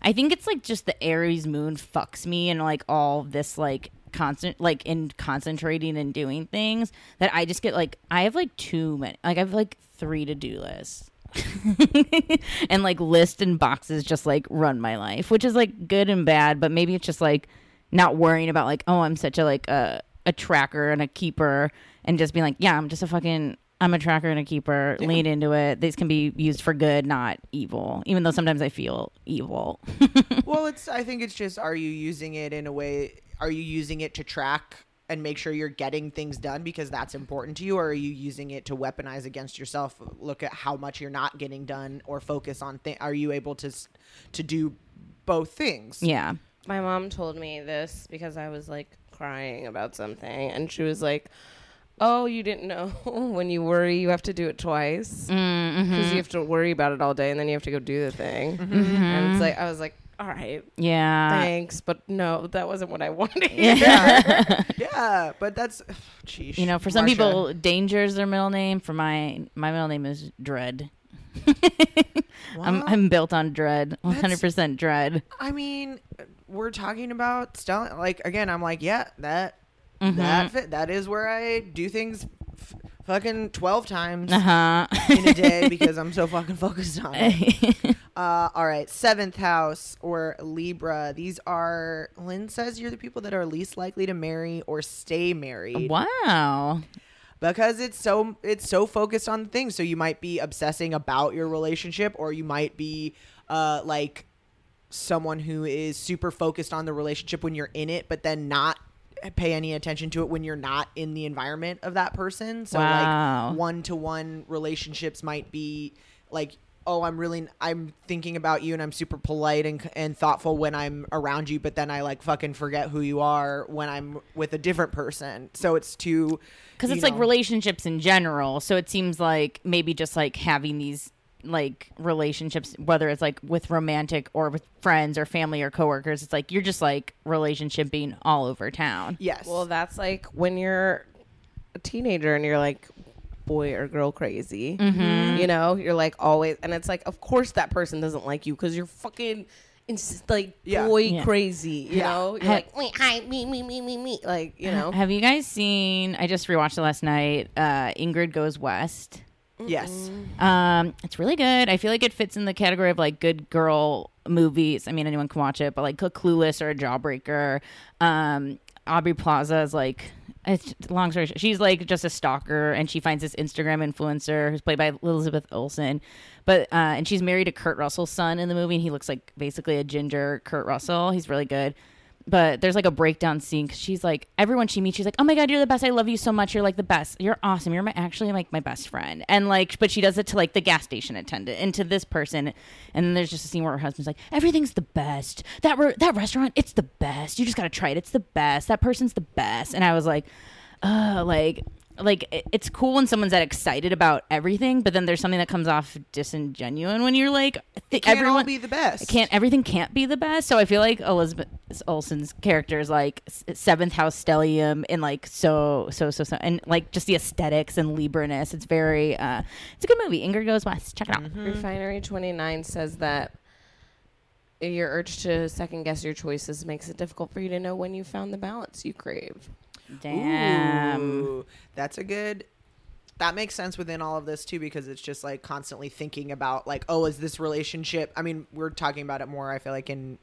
[SPEAKER 2] I think it's like just the Aries moon fucks me and like all this like constant, like in concentrating and doing things that I just get like, I have like too many, like, I have like three to do lists. and like list and boxes just like run my life, which is like good and bad, but maybe it's just like not worrying about like, oh, I'm such a like a a tracker and a keeper and just being like, yeah, I'm just a fucking I'm a tracker and a keeper. Lean into it. These can be used for good, not evil. Even though sometimes I feel evil.
[SPEAKER 1] well, it's I think it's just are you using it in a way? Are you using it to track and make sure you're getting things done because that's important to you, or are you using it to weaponize against yourself? Look at how much you're not getting done, or focus on. Th- are you able to to do both things?
[SPEAKER 2] yeah.
[SPEAKER 4] My mom told me this because I was like crying about something, and she was like, "Oh, you didn't know when you worry, you have to do it twice because
[SPEAKER 2] Mm-hmm.
[SPEAKER 4] you have to worry about it all day, and then you have to go do the thing." And it's like I was like, "All right,
[SPEAKER 2] Yeah.
[SPEAKER 4] thanks, but no, that wasn't what I wanted."
[SPEAKER 1] to yeah, yeah, but that's, sheesh.
[SPEAKER 2] You know, for some
[SPEAKER 1] Marsha.
[SPEAKER 2] people, danger is their middle name. For my my middle name is dread. I'm I'm built on dread. 100 percent dread.
[SPEAKER 1] I mean, we're talking about Stella. Like again, I'm like, yeah, that
[SPEAKER 2] Mm-hmm.
[SPEAKER 1] that fit, that is where I do things, fucking twelve times
[SPEAKER 2] Uh huh.
[SPEAKER 1] in a day because I'm so fucking focused on it. Uh, all right, seventh house or Libra. These are Lynn says you're the people that are least likely to marry or stay married
[SPEAKER 2] wow.
[SPEAKER 1] because it's so it's so focused on things. So you might be obsessing about your relationship, or you might be uh, like someone who is super focused on the relationship when you're in it, but then not pay any attention to it when you're not in the environment of that person. So
[SPEAKER 2] Wow.
[SPEAKER 1] like one to one relationships might be like oh i'm really i'm thinking about you and i'm super polite and, and thoughtful when i'm around you but then i like fucking forget who you are when i'm with a different person so it's too
[SPEAKER 2] because it's like relationships in general. So it seems like maybe just like having these like relationships, whether it's like with romantic or with friends or family or coworkers, it's like you're just like relationship being all over town.
[SPEAKER 1] yes
[SPEAKER 4] Well, that's like when you're a teenager and you're like boy or girl crazy. You know, you're like always, and it's like, of course that person doesn't like you because you're fucking. It's like
[SPEAKER 1] Yeah.
[SPEAKER 4] boy
[SPEAKER 2] Yeah.
[SPEAKER 4] crazy, you
[SPEAKER 1] Yeah.
[SPEAKER 4] know. You're
[SPEAKER 2] Ha-
[SPEAKER 4] like, wait, hi, me, me, me, me, me, like you know.
[SPEAKER 2] Have you guys seen? I just rewatched it last night. Uh, Ingrid Goes West.
[SPEAKER 1] Yes
[SPEAKER 2] Um, it's really good. I feel like it fits in the category of like good girl movies. I mean, anyone can watch it, but like a Clueless or a Jawbreaker. Um, Aubrey Plaza is like. It's long story. short, She's like just a stalker, and she finds this Instagram influencer who's played by Elizabeth Olsen, but uh, and she's married to Kurt Russell's son in the movie, and he looks like basically a ginger Kurt Russell. He's really good but there's like a breakdown scene because she's like everyone she meets she's like oh my god you're the best. I love you so much. You're like the best. You're awesome. You're my actually like my best friend. And like but she does it to like the gas station attendant and to this person. And then there's just a scene where her husband's like everything's the best. That re- that restaurant it's the best. You just gotta try it. It's the best. That person's the best. And i was like uh like like it's cool when someone's that excited about everything but then there's something that comes off disingenuine when you're like th-
[SPEAKER 1] can't all
[SPEAKER 2] everyone
[SPEAKER 1] be the best.
[SPEAKER 2] it can't everything can't be the best. So i feel like elizabeth olsen's character is like seventh house stellium and like so so so so and like just the aesthetics and libra-ness. It's very uh it's a good movie. Ingrid Goes West. Check it out.
[SPEAKER 4] Refinery 29 says that your urge to second guess your choices makes it difficult for you to know when you found the balance you crave.
[SPEAKER 2] Damn
[SPEAKER 1] Ooh, that's a good. That makes sense within all of this too, because it's just like constantly thinking about like, oh, is this relationship? I mean, we're talking about it more. I feel like in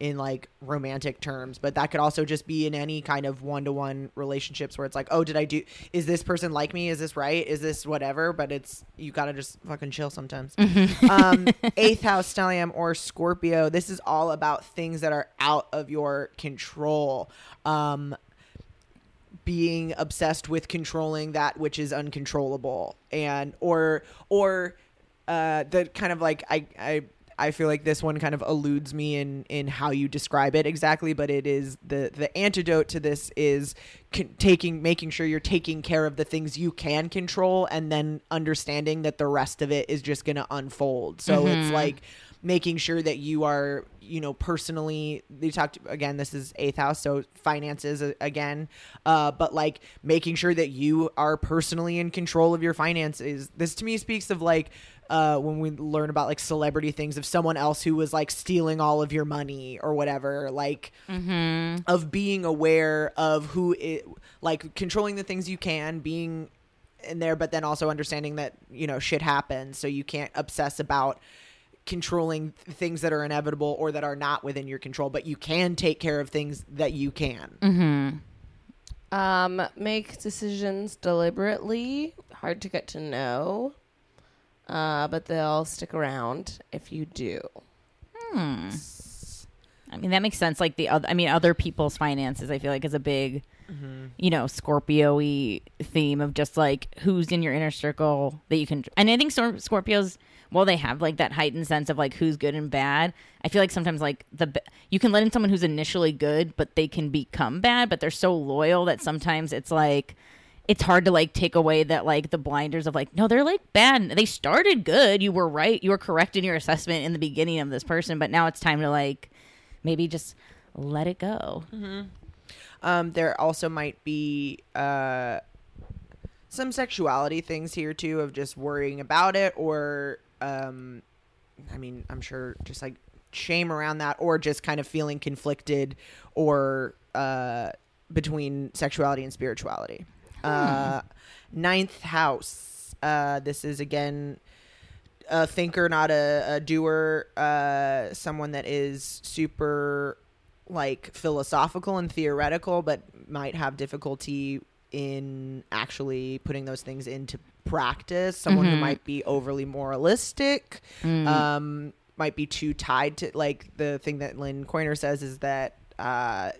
[SPEAKER 1] in like romantic terms, but that could also just be in any kind of one to one relationships where it's like, oh, did I do? Is this person like me? Is this right? Is this whatever? But it's you gotta just fucking chill sometimes. um, eighth house stellium or Scorpio. This is all about things that are out of your control. Um, being obsessed with controlling that which is uncontrollable and or or uh the kind of like i i I feel like this one kind of eludes me in in how you describe it exactly, but it is the the antidote to this is con- taking making sure you're taking care of the things you can control, and then understanding that the rest of it is just going to unfold. So it's like making sure that you are you know personally they talked again this is eighth house so finances uh, again uh but like making sure that you are personally in control of your finances. This to me speaks of like uh when we learn about like celebrity things of someone else who was like stealing all of your money or whatever like of being aware of who it like controlling the things you can being in there but then also understanding that you know shit happens so you can't obsess about controlling things that are inevitable or that are not within your control but you can take care of things that you can
[SPEAKER 4] Um, make decisions deliberately. Hard to get to know, uh, but they'll stick around if you do.
[SPEAKER 2] I mean, that makes sense. Like the other, I mean, other people's finances, I feel like is a big, mm-hmm. you know, Scorpio-y theme of just like who's in your inner circle that you can. And I think Scorpios, while they have like that heightened sense of like who's good and bad, I feel like sometimes like the you can let in someone who's initially good, but they can become bad, but they're so loyal that sometimes it's like. It's hard to like take away that like the blinders of like no they're like bad they started good you were right you were correct in your assessment in the beginning of this person but now it's time to like maybe just let it go.
[SPEAKER 1] um there also might be uh some sexuality things here too of just worrying about it or um i mean i'm sure just like shame around that or just kind of feeling conflicted or uh between sexuality and spirituality. Uh ninth house uh this is again a thinker, not a, a doer, uh, someone that is super like philosophical and theoretical, but might have difficulty in actually putting those things into practice. Someone who might be overly moralistic, um, might be too tied to like the thing that Lynn Koiner says is that uh,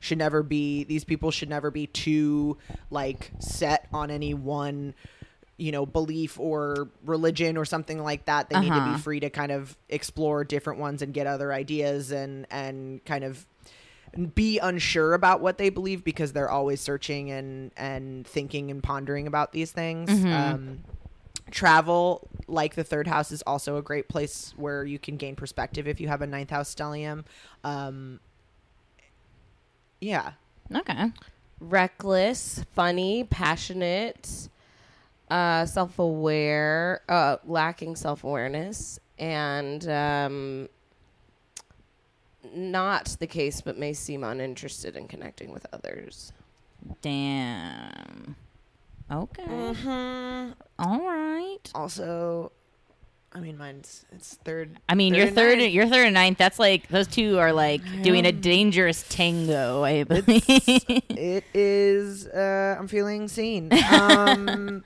[SPEAKER 1] should never be these people should never be too like set on any one you know belief or religion or something like that. They need to
[SPEAKER 2] Uh-huh.
[SPEAKER 1] be free to kind of explore different ones and get other ideas and and kind of be unsure about what they believe because they're always searching and and thinking and pondering about these things. Um travel like the third house is also a great place where you can gain perspective if you have a ninth house stellium. Um yeah.
[SPEAKER 2] Okay.
[SPEAKER 4] reckless, funny, passionate, uh, self aware, uh, lacking self awareness, and um, not the case, but may seem uninterested in connecting with others.
[SPEAKER 2] Damn. Okay.
[SPEAKER 1] Mm-hmm.
[SPEAKER 2] All right.
[SPEAKER 1] also i mean mine's it's third
[SPEAKER 2] I mean,
[SPEAKER 1] third
[SPEAKER 2] your
[SPEAKER 1] and
[SPEAKER 2] third,
[SPEAKER 1] ninth.
[SPEAKER 2] your third and ninth. That's like those two are like doing a dangerous tango. I believe.
[SPEAKER 1] it is uh i'm feeling seen um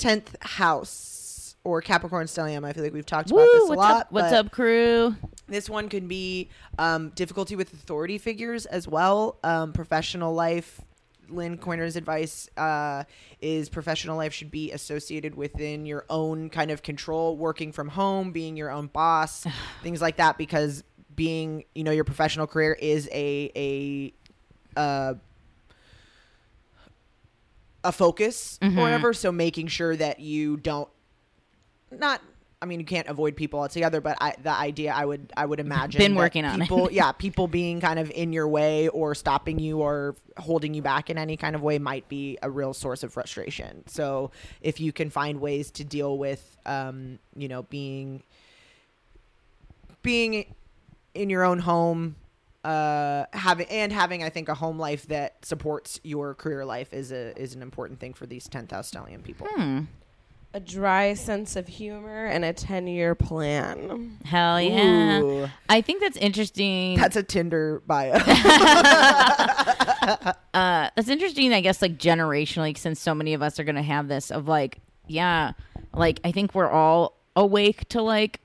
[SPEAKER 1] 10th house or capricorn stellium i feel like we've talked about
[SPEAKER 2] Woo!
[SPEAKER 1] this a
[SPEAKER 2] What's
[SPEAKER 1] lot
[SPEAKER 2] up? What's up, crew?
[SPEAKER 1] this one could be um difficulty with authority figures as well um professional life Lynn Koiner's advice uh, is professional life should be associated within your own kind of control, working from home, being your own boss, things like that. Because being, you know, your professional career is a a uh, a focus
[SPEAKER 2] Mhm.
[SPEAKER 1] or whatever. So making sure that you don't not. I mean, you can't avoid people altogether, but I, the idea I would I would imagine
[SPEAKER 2] Been working on it.
[SPEAKER 1] people, yeah, people being kind of in your way or stopping you or holding you back in any kind of way might be a real source of frustration. So if you can find ways to deal with, um, you know, being being in your own home, uh, having and having, I think, a home life that supports your career life is a is an important thing for these tenth house stellium people.
[SPEAKER 2] Hmm.
[SPEAKER 4] A dry sense of humor and a 10 year plan.
[SPEAKER 2] Hell yeah.
[SPEAKER 1] Ooh,
[SPEAKER 2] I think that's interesting.
[SPEAKER 1] that's a Tinder bio.
[SPEAKER 2] uh, that's interesting. I guess like generationally, since so many of us are gonna have this of like, yeah, like I think we're all awake to like,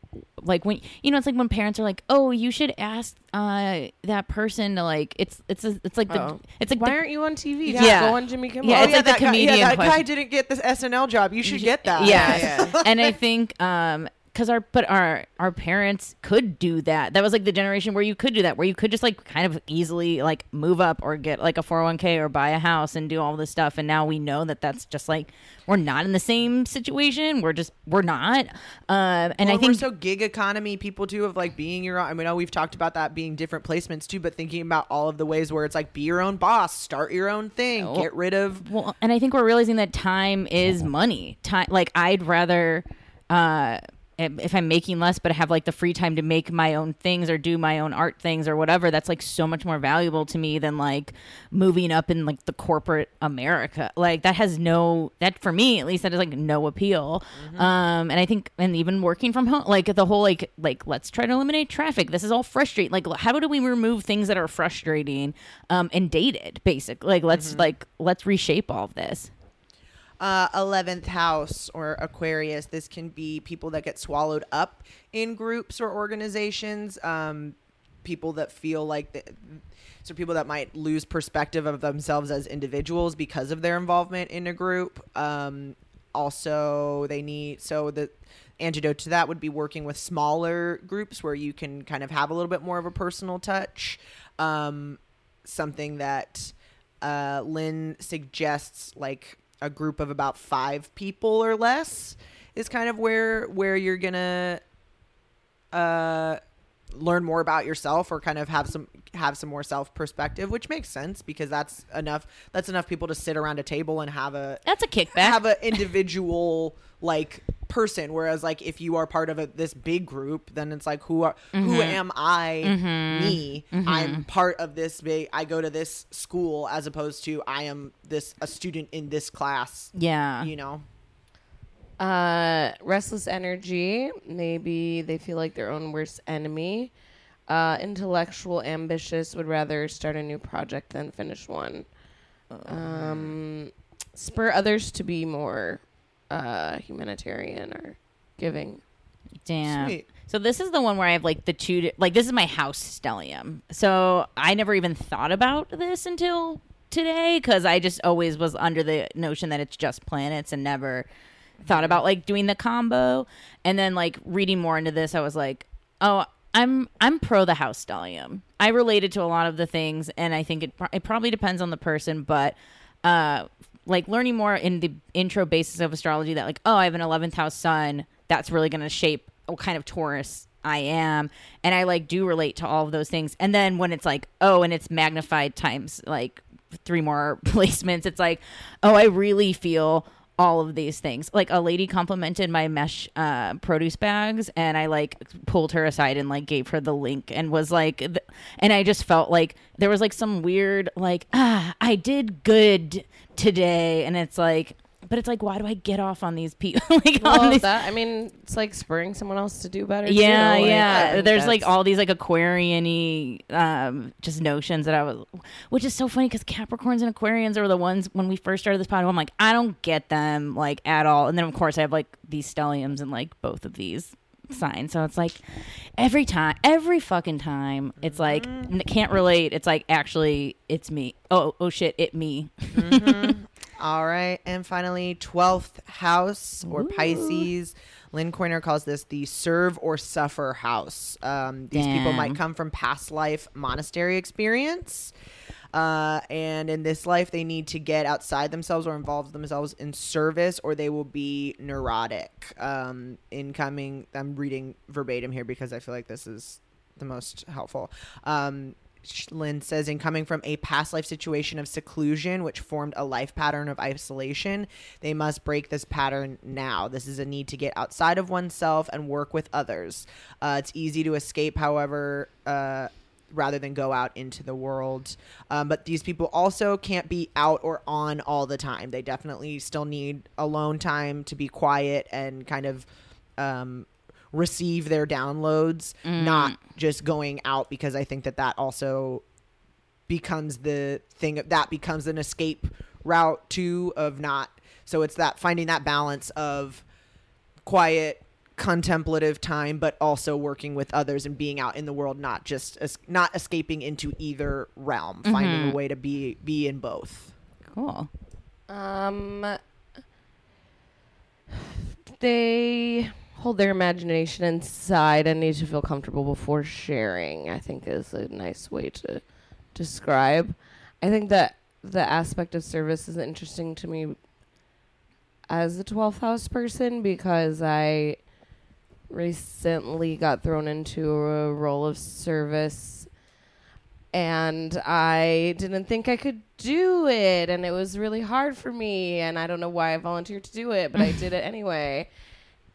[SPEAKER 2] like when you know, it's like when parents are like, oh, you should ask uh that person to like, it's it's a, it's like the
[SPEAKER 4] Oh.
[SPEAKER 2] it's like
[SPEAKER 4] Why
[SPEAKER 2] the,
[SPEAKER 4] aren't you on TV?
[SPEAKER 2] Yeah.
[SPEAKER 4] Just go on Jimmy Kimmel.
[SPEAKER 2] Yeah,
[SPEAKER 1] oh
[SPEAKER 2] it's
[SPEAKER 1] yeah,
[SPEAKER 2] like the
[SPEAKER 1] that guy,
[SPEAKER 2] comedian
[SPEAKER 1] yeah, that guy didn't get this SNL job. You should get that.
[SPEAKER 2] Yeah. and I think um because our but our our parents could do that. That was like the generation where you could do that, where you could just like kind of easily like move up or get like a 401k or buy a house and do all this stuff. And now we know that that's just like we're not in the same situation. We're just we're not. Um, and
[SPEAKER 1] Well,
[SPEAKER 2] I think
[SPEAKER 1] we're so gig economy people too of like being your own. I mean, I know we've talked about that being different placements too, but thinking about all of the ways where it's like be your own boss, start your own thing,
[SPEAKER 2] Well-
[SPEAKER 1] get rid of.
[SPEAKER 2] Well, and I think we're realizing that time is money. Time, like I'd rather, uh, if if I'm making less, but I have like the free time to make my own things or do my own art things or whatever, that's like so much more valuable to me than like moving up in like the corporate America. Like that has no that for me at least that is like no appeal. Um, and I think and even working from home, like the whole like like let's try to eliminate traffic. This is all frustrating. Like how do we remove things that are frustrating um, and dated? Basically, like let's like let's reshape all of this.
[SPEAKER 1] Uh, 11th house or Aquarius. This can be people that get swallowed up in groups or organizations. Um, people that feel like the, so people that might lose perspective of themselves as individuals because of their involvement in a group. Um, also, they need so the antidote to that would be working with smaller groups where you can kind of have a little bit more of a personal touch. Um, something that uh, Lynn suggests, like a group of about five people or less, is kind of where where you're gonna uh, learn more about yourself or kind of have some have some more self perspective, which makes sense because that's enough. That's enough people to sit around a table and have a
[SPEAKER 2] That's a kickback.
[SPEAKER 1] have an individual like person whereas like if you are part of a, this big group then it's like who are
[SPEAKER 2] Mm-hmm.
[SPEAKER 1] who am i me i'm part of this big i go to this school as opposed to i am this a student in this class
[SPEAKER 2] yeah.
[SPEAKER 1] you know
[SPEAKER 4] Uh, restless energy. Maybe they feel like their own worst enemy. Uh, intellectual, ambitious, would rather start a new project than finish one. Um, spur others to be more uh, humanitarian or giving.
[SPEAKER 2] Damn.
[SPEAKER 1] Sweet.
[SPEAKER 2] So this is the one where I have like the two, like this is my house stellium. So I never even thought about this until today because I just always was under the notion that it's just planets and never thought about like doing the combo, and then like reading more into this, I was like, oh, I'm I'm pro the house stellium. I related to a lot of the things, and I think it it probably depends on the person, but uh, like learning more in the intro basis of astrology that like oh, I have an eleventh house sun, that's really going to shape what kind of Taurus I am, and I like do relate to all of those things. And then when it's like oh, and it's magnified times like three more placements, it's like oh, I really feel all of these things. Like a lady complimented my mesh uh, produce bags, and I like pulled her aside and like gave her the link and was like, th- and I just felt like there was like some weird like ah, I did good today, and it's like. But it's like, why do I get off on these people? like on
[SPEAKER 4] Well,
[SPEAKER 2] these
[SPEAKER 4] that I mean, it's like spurring someone else to do better.
[SPEAKER 2] yeah,
[SPEAKER 4] too.
[SPEAKER 2] Yeah. There's like all these like Aquarian-y um, just notions that I was, which is so funny because Capricorns and Aquarians are the ones when we first started this pod. I'm like, I don't get them like at all. And then of course I have like these stelliums and like both of these signs. So it's like every time, every fucking time, it's like n- can't relate. It's like actually it's me. Oh, oh shit, it me.
[SPEAKER 1] All right. And finally, 12th house or Pisces. Lynn Koiner calls this the serve or suffer house. Um, these people might come from past life monastery experience. Uh, and in this life, they need to get outside themselves or involve themselves in service, or they will be neurotic. Um, incoming, I'm reading verbatim here because I feel like this is the most helpful. Um, Lynn says, in coming from a past life situation of seclusion, which formed a life pattern of isolation, they must break this pattern now. This is a need to get outside of oneself and work with others. Uh, it's easy to escape, however. Uh, rather than go out into the world. Um, but these people also can't be out or on all the time. They definitely still need alone time to be quiet and kind of um, receive their downloads, not just going out because I think that that also becomes the thing that becomes an escape route too of not so it's that finding that balance of quiet contemplative time but also working with others and being out in the world not just es- not escaping into either realm finding a way to be be in both
[SPEAKER 2] Cool.
[SPEAKER 4] Um, they hold their imagination inside and need to feel comfortable before sharing. I think is a nice way to describe. I think that the aspect of service is interesting to me as a 12th house person because I recently got thrown into a role of service and I didn't think I could do it and it was really hard for me and I don't know why I volunteered to do it but I did it anyway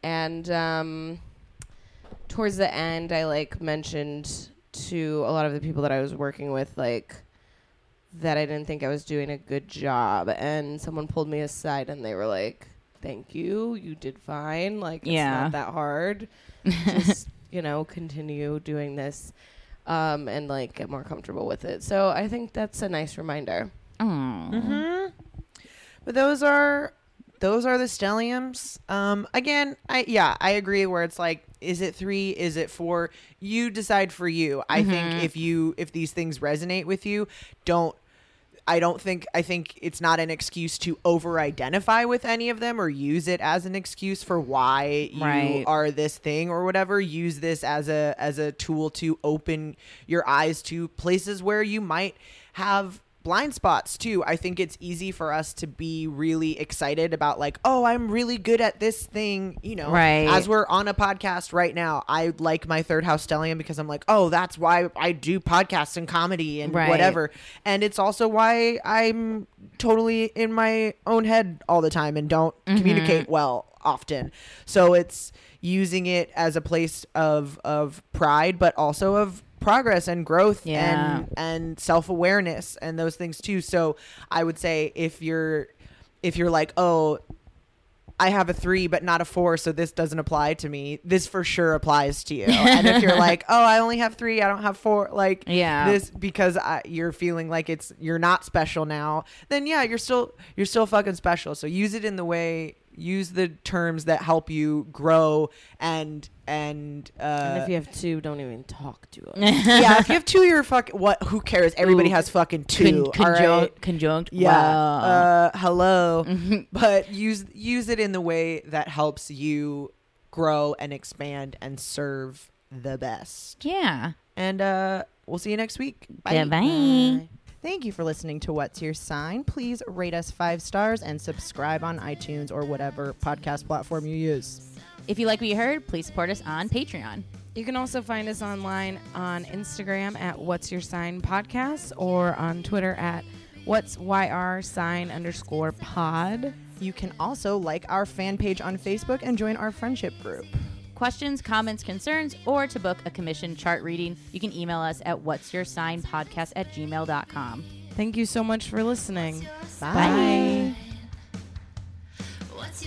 [SPEAKER 4] and um towards the end I like mentioned to a lot of the people that I was working with like that I didn't think I was doing a good job. And someone pulled me aside and they were like thank you. You did fine. Like it's
[SPEAKER 2] Yeah.
[SPEAKER 4] not that hard. Just you know continue doing this um, and like get more comfortable with it. So i think that's a nice reminder.
[SPEAKER 2] Oh.
[SPEAKER 1] but those are those are the stelliums. Um again i yeah i agree where it's like is it three? Is it four? You decide for you. I think if you if these things resonate with you don't I don't think I think it's not an excuse to over identify with any of them or use it as an excuse for why you
[SPEAKER 2] Right.
[SPEAKER 1] are this thing or whatever. Use this as a as a tool to open your eyes to places where you might have blind spots too. I think it's easy for us to be really excited about like, oh, I'm really good at this thing, you know.
[SPEAKER 2] Right.
[SPEAKER 1] As we're on a podcast right now, I like my third house stellium because I'm like, oh, that's why I do podcasts and comedy and
[SPEAKER 2] Right.
[SPEAKER 1] whatever. And it's also why I'm totally in my own head all the time and don't
[SPEAKER 2] Mm-hmm.
[SPEAKER 1] communicate well often. So it's using it as a place of of pride, but also of progress and growth
[SPEAKER 2] Yeah.
[SPEAKER 1] and and self-awareness and those things too. So I would say if you're if you're like, "Oh, I have a three, but not a four, so this doesn't apply to me. This for sure applies to you. and if you're like, oh, I only have three, I don't have four, like
[SPEAKER 2] Yeah.
[SPEAKER 1] this because I, you're feeling like it's you're not special now, then yeah, you're still you're still fucking special. So use it in the way use the terms that help you grow and and uh
[SPEAKER 4] and if you have two, don't even talk to us.
[SPEAKER 1] yeah, if you have two, you're fucking what? Who cares? Everybody
[SPEAKER 2] Ooh.
[SPEAKER 1] has fucking two.
[SPEAKER 2] Con-
[SPEAKER 1] right?
[SPEAKER 2] conjunct.
[SPEAKER 1] Yeah.
[SPEAKER 2] Wow.
[SPEAKER 1] Uh, hello. but use use it in the way that helps you grow and expand and serve the best.
[SPEAKER 2] yeah.
[SPEAKER 1] And uh, we'll see you next week. Bye.
[SPEAKER 2] Goodbye.
[SPEAKER 5] Thank you for listening to What's Your Sign. Please rate us five stars and subscribe on iTunes or whatever podcast platform you use.
[SPEAKER 2] If you like what you heard, please support us on Patreon.
[SPEAKER 4] You can also find us online on Instagram at What's Your Sign Podcast or on Twitter at What's YR sign underscore pod.
[SPEAKER 5] You can also like our fan page on Facebook and join our friendship group.
[SPEAKER 2] Questions, comments, concerns, or to book a commission chart reading, you can email us at what's your sign podcast at gmail.com.
[SPEAKER 4] Thank you so much for listening.
[SPEAKER 2] Bye.
[SPEAKER 6] What's